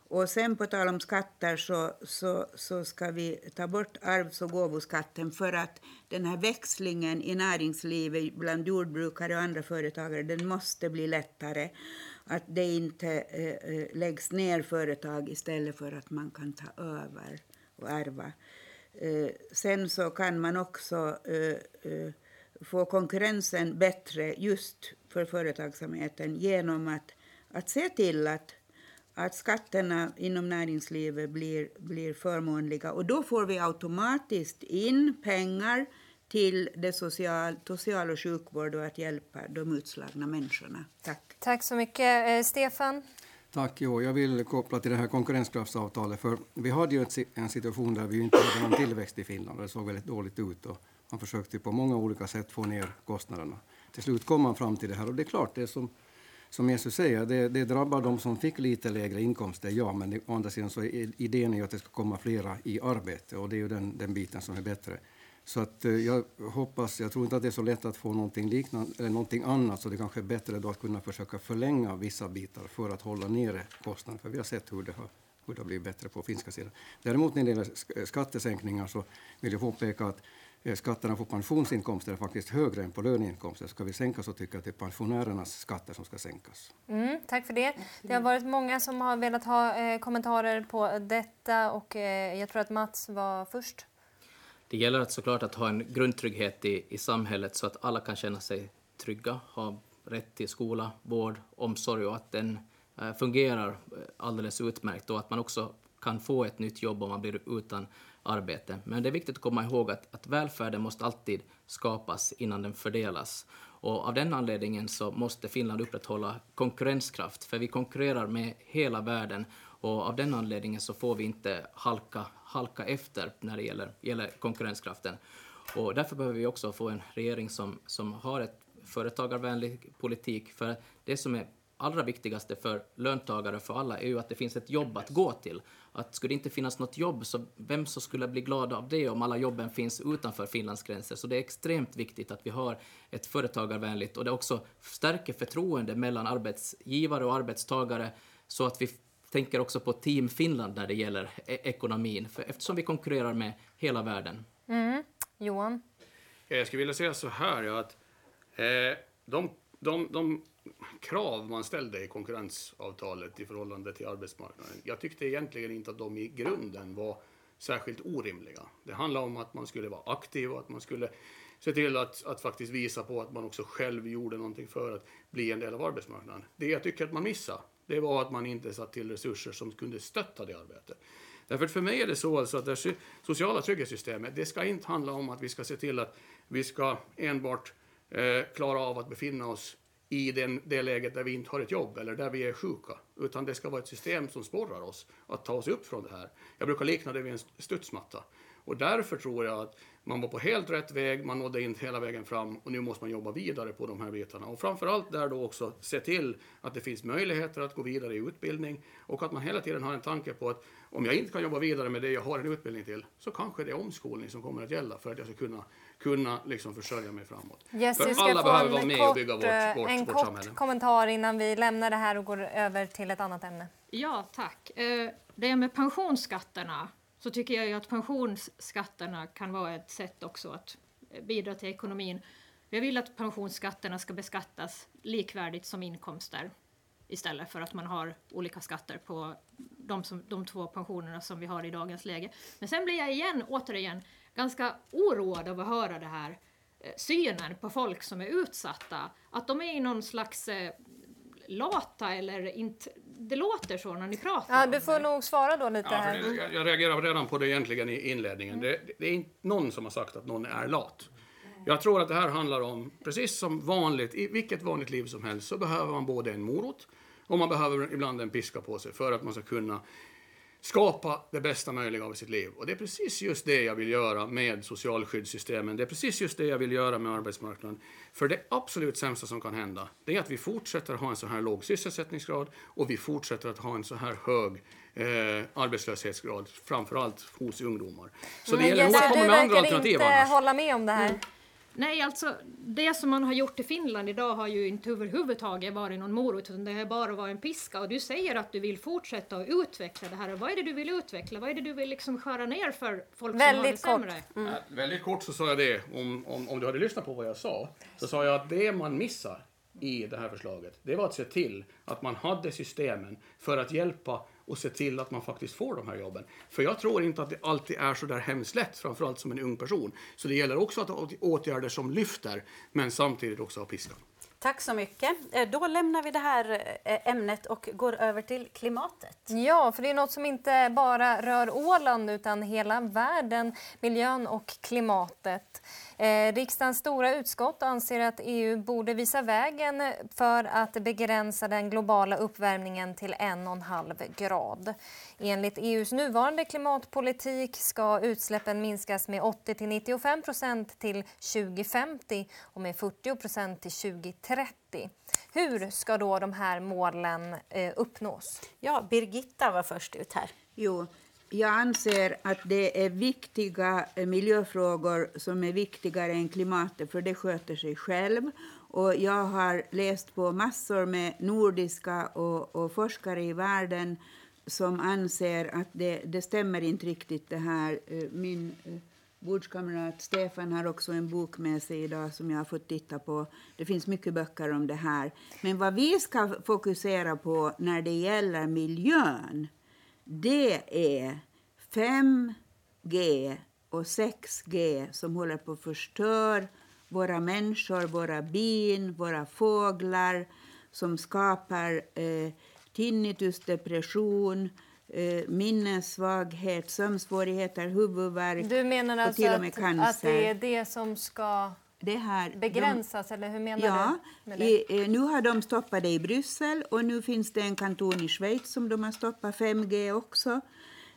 Och sen på tal om skatter så, så, så ska vi ta bort arvs och gåvoskatten för att den här växlingen i näringslivet bland jordbrukare och andra företagare den måste bli lättare. Att det inte eh, eh läggs ner företag istället för att man kan ta över och ärva. Eh, sen så kan man också eh, eh få konkurrensen bättre just för företagsamheten genom att, att se till att att skatterna inom näringslivet blir, blir förmånliga. Och då får vi automatiskt in pengar till det social, social och sjukvård och att hjälpa de utslagna människorna. Tack. Tack så mycket. Eh, Stefan? Tack. Jo, jag vill koppla till det här konkurrenskraftsavtalet. För vi hade ju en situation där vi inte hade någon tillväxt i Finland. Det såg väldigt dåligt ut. Och man försökte på många olika sätt få ner kostnaderna. Till slut kom man fram till det här. Och det är klart, det som, som Jesus säger, det, det drabbar de som fick lite lägre inkomster, ja. Men det, å andra sidan så är idén är ju att det ska komma flera i arbete. Och det är ju den, den biten som är bättre. Så att eh, jag hoppas, jag tror inte att det är så lätt att få någonting liknande eller någonting annat, så det kanske är bättre då att kunna försöka förlänga vissa bitar för att hålla nere kostnaden, för vi har sett hur det har, hur det har blivit bättre på finska sidan. Däremot när det gäller skattesänkningar så vill jag påpeka att skatterna på pensionsinkomster är faktiskt högre än på löneinkomster. Ska vi sänka så tycker jag att det är pensionärernas skatter som ska sänkas. Mm, tack för det. Det har varit många som har velat ha eh, kommentarer på detta och eh, jag tror att Mats var först. Det gäller att såklart att ha en grundtrygghet i, i samhället så att alla kan känna sig trygga, ha rätt till skola, vård, omsorg och att den eh, fungerar eh, alldeles utmärkt och att man också kan få ett nytt jobb om man blir utan arbete. Men det är viktigt att komma ihåg att, att välfärden måste alltid skapas innan den fördelas. Och av den anledningen så måste Finland upprätthålla konkurrenskraft, för vi konkurrerar med hela världen och av den anledningen så får vi inte halka, halka efter när det gäller, gäller konkurrenskraften. Och därför behöver vi också få en regering som, som har ett företagarvänlig politik. För det som är allra viktigaste för löntagare och för alla är ju att det finns ett jobb att gå till. Att skulle det inte finnas något jobb, så vem så skulle bli glad av det om alla jobben finns utanför Finlands gränser? Så det är extremt viktigt att vi har ett företagarvänligt och det också stärker förtroende mellan arbetsgivare och arbetstagare så att vi tänker också på Team Finland när det gäller e ekonomin, för eftersom vi konkurrerar med hela världen. Mm. Johan? Jag skulle vilja säga så här, ja, att eh, de, de, de krav man ställde i konkurrensavtalet i förhållande till arbetsmarknaden, jag tyckte egentligen inte att de i grunden var särskilt orimliga. Det handlar om att man skulle vara aktiv och att man skulle se till att, att faktiskt visa på att man också själv gjorde någonting för att bli en del av arbetsmarknaden. Det jag tycker att man missade, det var att man inte satt till resurser som kunde stötta det arbetet. Därför för mig är det så alltså att det sociala trygghetssystemet, det ska inte handla om att vi ska se till att vi ska enbart eh, klara av att befinna oss i den, det läget där vi inte har ett jobb eller där vi är sjuka. Utan det ska vara ett system som sporrar oss att ta oss upp från det här. Jag brukar likna det vid en studsmatta. Och därför tror jag att man var på helt rätt väg, man nådde inte hela vägen fram och nu måste man jobba vidare på de här bitarna. Och framförallt där då också se till att det finns möjligheter att gå vidare i utbildning och att man hela tiden har en tanke på att om jag inte kan jobba vidare med det jag har en utbildning till så kanske det är omskolning som kommer att gälla för att jag ska kunna, kunna liksom försörja mig framåt. Yes, för alla behöver vara med kort, och bygga vårt, eh, vårt, en vårt kort samhälle. kommentar innan vi lämnar det här och går över till ett annat ämne. Ja, tack. Eh, det med pensionsskatterna så tycker jag ju att pensionsskatterna kan vara ett sätt också att bidra till ekonomin. Jag vill att pensionsskatterna ska beskattas likvärdigt som inkomster istället för att man har olika skatter på de, som, de två pensionerna som vi har i dagens läge. Men sen blir jag igen, återigen, ganska oroad av att höra det här eh, synen på folk som är utsatta, att de är i någon slags eh, lata eller inte. Det låter så när ni pratar Ja, du får nog svara då lite ja, här. Jag, jag reagerar redan på det egentligen i inledningen. Mm. Det, det, är inte någon som har sagt att någon är lat. Jag tror att det här handlar om, precis som vanligt, i vilket vanligt liv som helst, så behöver man både en morot och man behöver ibland en piska på sig för att man ska kunna skapa det bästa möjliga av sitt liv. Och det är precis just det jag vill göra med socialskyddssystemen. Det är precis just det jag vill göra med arbetsmarknaden. För det absolut sämsta som kan hända, det är att vi fortsätter ha en så här låg sysselsättningsgrad och vi fortsätter att ha en så här hög eh, arbetslöshetsgrad, framförallt hos ungdomar. Så det gäller att komma med andra alternativ inte annars. hålla med om det här. Mm. Nej, alltså det som man har gjort i Finland idag har ju inte överhuvudtaget varit någon morot, utan det har bara varit en piska. Och du säger att du vill fortsätta att utveckla det här. vad är det du vill utveckla? Vad är det du vill liksom skära ner för folk väldigt som har det sämre? Mm. Ja, väldigt kort så sa jag det, om, om, om du hade lyssnat på vad jag sa, så sa jag att det man missar i det här förslaget, det var att se till att man hade systemen för att hjälpa och se till att man faktiskt får de här jobben. För jag tror inte att det alltid är så där hemskt lätt, framförallt som en ung person. Så det gäller också att ha åtgärder som lyfter, men samtidigt också ha piskan. Tack så mycket. Eh, då lämnar vi det här eh, ämnet och går över till klimatet. Ja, för det är något som inte bara rör Åland utan hela världen, miljön och klimatet. Eh, riksdagens stora utskott anser att EU borde visa vägen för att begränsa den globala uppvärmningen till 1,5 grad. Enligt EUs nuvarande klimatpolitik ska utsläppen minskas med 80 95 till 2050 och med 40 till 2030. Hur ska då de här målen eh, uppnås? Ja, Birgitta var först ut här. Jo, jag anser att det är viktiga eh, miljöfrågor som är viktigare än klimatet, för det sköter sig själv. Och jag har läst på massor med nordiska och, och forskare i världen som anser att det, det stämmer inte riktigt det här. Eh, min eh, bordskamrat Stefan har också en bok med sig idag som jag har fått titta på. Det finns mycket böcker om det här. Men vad vi ska fokusera på när det gäller miljön, det är 5G och 6G som håller på att förstöra våra människor, våra bin, våra fåglar, som skapar eh, tinnitus, depression, eh, minnessvaghet, sömnsvårigheter, huvudvärk Du menar alltså och till och med att, cancer. att det är det som ska det här, begränsas, de, eller hur menar ja, du? Med det? Eh, nu har de stoppat det i Bryssel och nu finns det en kanton i Schweiz som de har stoppat 5G också.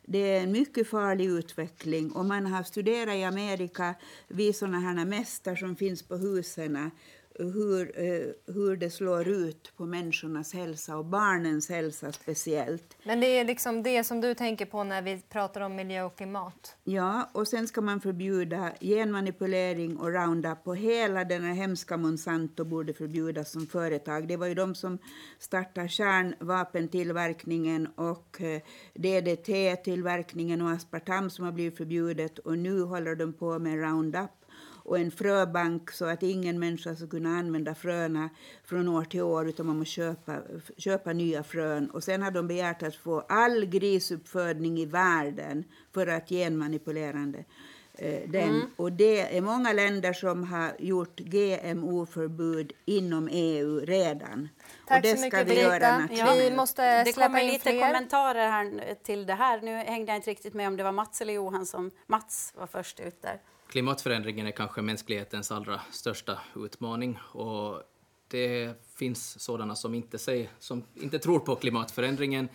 Det är en mycket farlig utveckling och man har studerat i Amerika vid sådana här mästar som finns på husen hur, eh, hur det slår ut på människornas hälsa och barnens hälsa speciellt. Men det är liksom det som du tänker på när vi pratar om miljö och klimat? Ja, och sen ska man förbjuda genmanipulering och Roundup och hela den här hemska Monsanto borde förbjudas som företag. Det var ju de som startade kärnvapentillverkningen och eh, DDT-tillverkningen och aspartam som har blivit förbjudet och nu håller de på med Roundup och en fröbank så att ingen människa ska kunna använda fröna från år till år utan man måste köpa, köpa nya frön. Och sen har de begärt att få all grisuppfödning i världen för att genmanipulerande eh, den. Mm. Och det är många länder som har gjort GMO-förbud inom EU redan. Tack och det så ska mycket, vi Brita. göra ja, vi måste Det kommer lite fler. kommentarer här till det här. Nu hängde jag inte riktigt med om det var Mats eller Johan som... Mats var först ut där. Klimatförändringen är kanske mänsklighetens allra största utmaning och det finns sådana som inte, säger, som inte tror på klimatförändringen.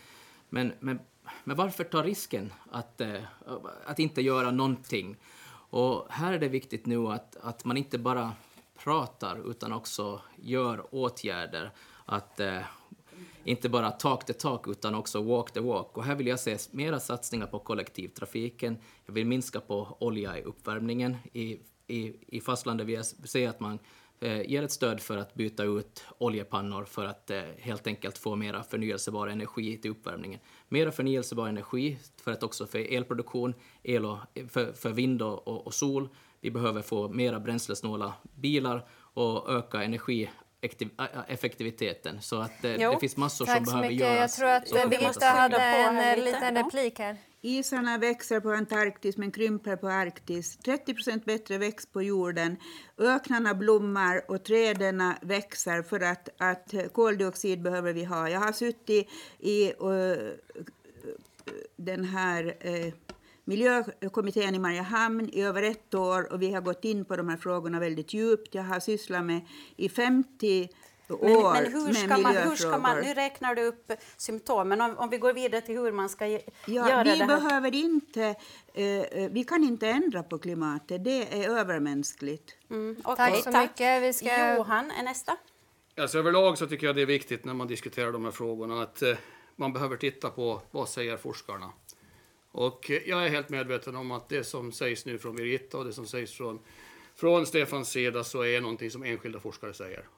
Men, men, men varför ta risken att, eh, att inte göra någonting? Och här är det viktigt nu att, att man inte bara pratar utan också gör åtgärder. Att eh, inte bara talk the talk utan också walk the walk. Och här vill jag se mera satsningar på kollektivtrafiken. Jag vill minska på olja i uppvärmningen. I, i, i fastlandet vill jag se att man eh, ger ett stöd för att byta ut oljepannor för att eh, helt enkelt få mera förnyelsebar energi till uppvärmningen. Mera förnyelsebar energi för att också för elproduktion, el och, för, för vind och, och sol. Vi behöver få mera bränslesnåla bilar och öka energi effektiviteten. Så att det, det finns massor Tack som behöver mycket. göras. Jag tror att Birgitta hade en liten replik här. Isarna växer på Antarktis men krymper på Arktis. 30% bättre växt på jorden. Öknarna blommar och träden växer för att, att koldioxid behöver vi ha. Jag har suttit i uh, den här uh, miljökommittén i Mariehamn i över ett år och vi har gått in på de här frågorna väldigt djupt. Jag har sysslat med i 50 år men, men hur, ska med man, hur ska man, Nu räknar du upp symptomen. Om, om vi går vidare till hur man ska ja, göra vi det här. Behöver inte, eh, vi kan inte ändra på klimatet. Det är övermänskligt. Mm, okay, tack så tack. mycket. Vi ska... Johan är nästa. Alltså, överlag så tycker jag det är viktigt när man diskuterar de här frågorna att eh, man behöver titta på vad säger forskarna. Och jag är helt medveten om att det som sägs nu från Birgitta och det som sägs från, från Stefans sida så är någonting som enskilda forskare säger.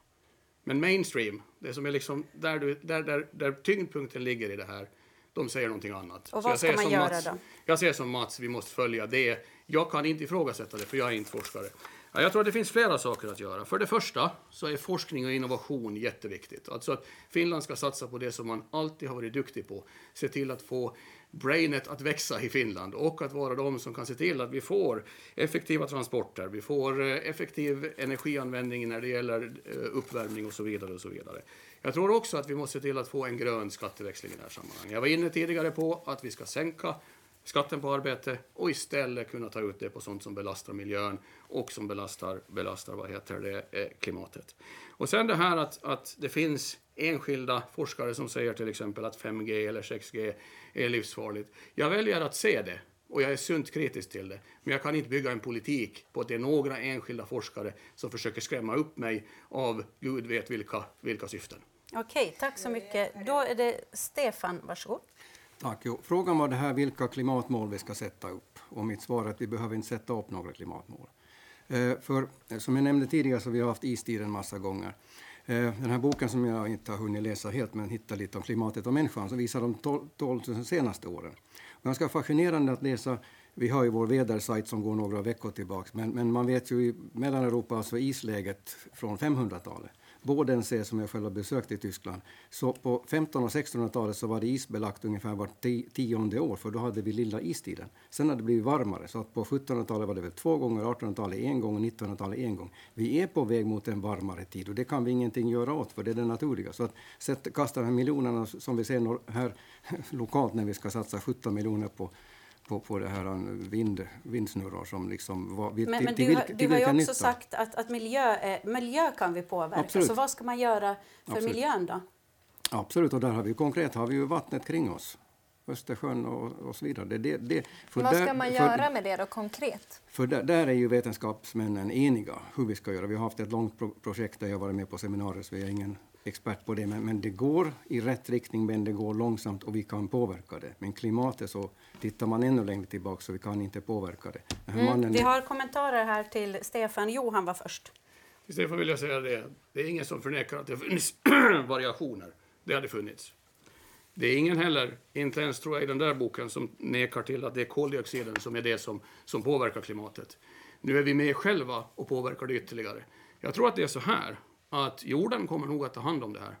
Men mainstream, det som är liksom där, du, där, där, där tyngdpunkten ligger i det här, de säger någonting annat. Och vad ska man göra Mats, då? Jag säger som Mats, vi måste följa det. Jag kan inte ifrågasätta det, för jag är inte forskare. Ja, jag tror att det finns flera saker att göra. För det första så är forskning och innovation jätteviktigt. Alltså att Finland ska satsa på det som man alltid har varit duktig på. Se till att få brainet att växa i Finland och att vara de som kan se till att vi får effektiva transporter, vi får eh, effektiv energianvändning när det gäller eh, uppvärmning och så vidare. och så vidare. Jag tror också att vi måste se till att få en grön skatteväxling i det här sammanhanget. Jag var inne tidigare på att vi ska sänka skatten på arbete och istället kunna ta ut det på sånt som belastar miljön och som belastar, belastar vad heter det, eh, klimatet. Och sen det här att, att det finns enskilda forskare som säger till exempel att 5G eller 6G är livsfarligt. Jag väljer att se det och jag är sunt kritisk till det. Men jag kan inte bygga en politik på att det är några enskilda forskare som försöker skrämma upp mig av gud vet vilka, vilka syften. Okej, tack så mycket. Då är det Stefan, varsågod. Tack. Jo, frågan var det här vilka klimatmål vi ska sätta upp. Och mitt svar är att vi behöver inte sätta upp några klimatmål. Eh, för eh, som jag nämnde tidigare så vi har haft istid en massa gånger. Eh, den här boken som jag inte har hunnit läsa helt men hittar lite om klimatet och människan så visar de 12 000 senaste åren. Ganska fascinerande att läsa. Vi har ju vår vädersajt som går några veckor tillbaka men, men man vet ju i Mellaneuropa alltså isläget från 500-talet. Bodensee som jag själv har besökt i Tyskland. Så på 1500 och 1600-talet så var det isbelagt ungefär vart tionde år för då hade vi lilla istiden. Sen har det blivit varmare så att på 1700-talet var det väl två gånger, 1800-talet en gång och 1900-talet en gång. Vi är på väg mot en varmare tid och det kan vi ingenting göra åt för det är det naturliga. Så att sätt, kasta de här miljonerna som vi ser här lokalt när vi ska satsa 17 miljoner på på, på det här vind, vindsnurror som liksom var, men, till, men du, vilka, du har ju också nytta? sagt att, att miljö, är, miljö kan vi påverka. Absolut. Så vad ska man göra för Absolut. miljön då? Absolut, och där har vi konkret har vi ju vattnet kring oss. Östersjön och, och så vidare. Det, det, det, vad ska där, man göra för, med det då konkret? För där, där, är ju vetenskapsmännen eniga hur vi ska göra. Vi har haft ett långt pro projekt där jag varit med på seminarier så vi är ingen expert på det, men, men, det går i rätt riktning, men det går långsamt och vi kan påverka det. Men klimatet så tittar man ännu längre tillbaka så vi kan inte påverka det. Mm. Vi har kommentarer här till Stefan. Johan var först. Till Stefan vill jag säga det, det är ingen som förnekar att det finns variationer. Det har det funnits. Det är ingen heller, inte ens tror jag i den där boken, som nekar till att det är koldioxiden som är det som, som påverkar klimatet. Nu är vi med själva och påverkar det ytterligare. Jag tror att det är så här att jorden kommer nog att ta hand om det här.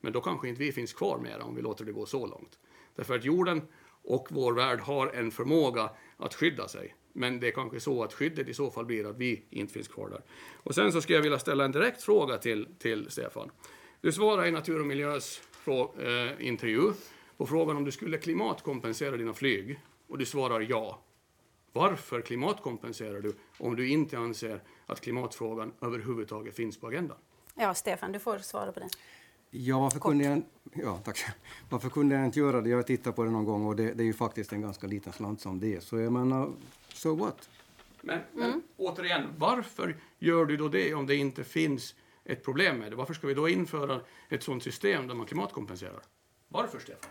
Men då kanske inte vi finns kvar mera om vi låter det gå så långt. Därför att jorden och vår värld har en förmåga att skydda sig. Men det är kanske så att skyddet i så fall blir att vi inte finns kvar där. Och sen så skulle jag vilja ställa en direkt fråga till, till Stefan. Du svarar i Natur och miljös eh, intervju på frågan om du skulle klimatkompensera dina flyg och du svarar ja. Varför klimatkompenserar du om du inte anser att klimatfrågan överhuvudtaget finns på agendan? Ja, Stefan, du får svara på det. Ja, varför kunde, jag, ja, tack. varför kunde jag inte göra det? Jag har tittat på det någon gång och det, det är ju faktiskt en ganska liten slant som det är. Så jag menar, so what? Men, men mm. återigen, varför gör du då det om det inte finns ett problem med det? Varför ska vi då införa ett sådant system där man klimatkompenserar? Varför, Stefan?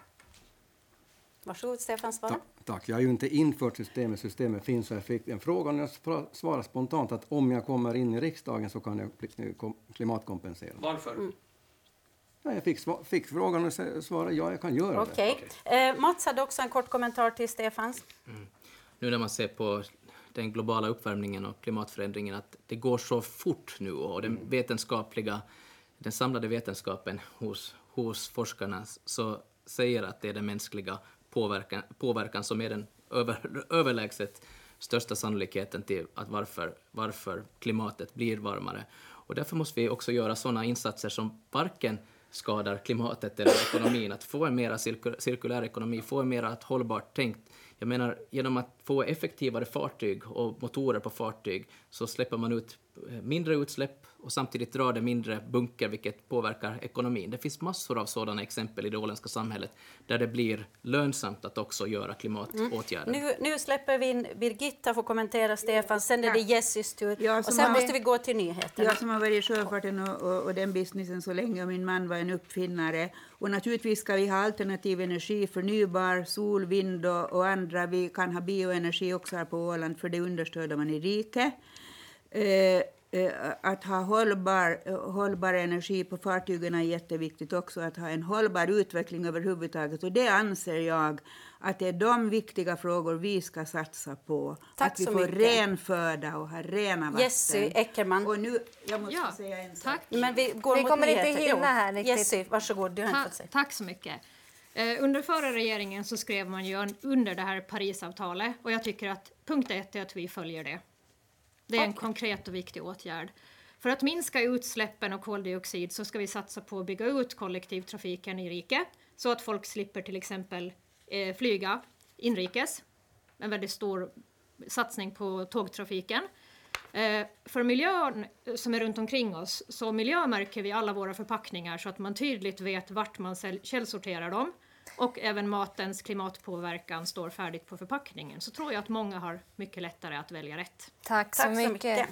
Varsågod, Stefan, svara. Ta, tack. Jag har ju inte infört systemet. Systemet finns. Så jag fick en fråga och jag svarade spontant att om jag kommer in i riksdagen så kan jag klimatkompensera. Varför? Mm. Ja, jag fick, fick frågan och svarade ja, jag kan göra okay. det. Eh, Mats hade också en kort kommentar till Stefans. Mm. Nu när man ser på den globala uppvärmningen och klimatförändringen att det går så fort nu och den mm. vetenskapliga, den samlade vetenskapen hos, hos forskarna så säger att det är den mänskliga påverkan, påverkan som är den över, överlägset största sannolikheten till att varför, varför klimatet blir varmare. Och därför måste vi också göra sådana insatser som varken skadar klimatet eller ekonomin. Att få en mer cirkulär ekonomi, få en mer hållbart tänkt. Jag menar, genom att få effektivare fartyg och motorer på fartyg så släpper man ut eh, mindre utsläpp och samtidigt drar det mindre bunker, vilket påverkar ekonomin. Det finns massor av sådana exempel i det åländska samhället där det blir lönsamt att också göra klimatåtgärder. Mm. Nu, nu släpper vi in Birgitta får kommentera Stefan, sen är det Jessys tur och sen har, måste vi gå till nyheterna. Jag som har varit i sjöfarten och, och, och, den businessen så länge och min man var en uppfinnare. Och naturligtvis ska vi ha alternativ energi, förnybar, sol, vind och, och andra. Vi kan ha bioenergi också här på Åland för det understöder man i riket. Eh, att ha hållbar, eh, hållbar energi på fartygen är jätteviktigt också. Att ha en hållbar utveckling överhuvudtaget. Och det anser jag att det är de viktiga frågor vi ska satsa på. Tack att vi så får mycket. ren föda och ha rena vatten. Jessy Eckermann. Och nu, jag måste Ja, säga en sak. tack. Men vi går Vi kommer inte nyheter. hinna Jo, här riktigt. Jessy, varsågod. Du har inte Ta, säga. tack så mycket. Eh, under förra regeringen så skrev man ju under det här Parisavtalet och jag tycker att punkt ett är att vi följer det. Det är en konkret och viktig åtgärd. För att minska utsläppen av koldioxid så ska vi satsa på att bygga ut kollektivtrafiken i riket så att folk slipper till exempel eh, flyga inrikes. En väldigt stor satsning på tågtrafiken. Eh, för miljön som är runt omkring oss så miljömärker vi alla våra förpackningar så att man tydligt vet vart man källsorterar dem. Och även matens klimatpåverkan står färdigt på förpackningen. Så tror jag att många har mycket lättare att välja rätt. Tack så Tack så mycket. mycket.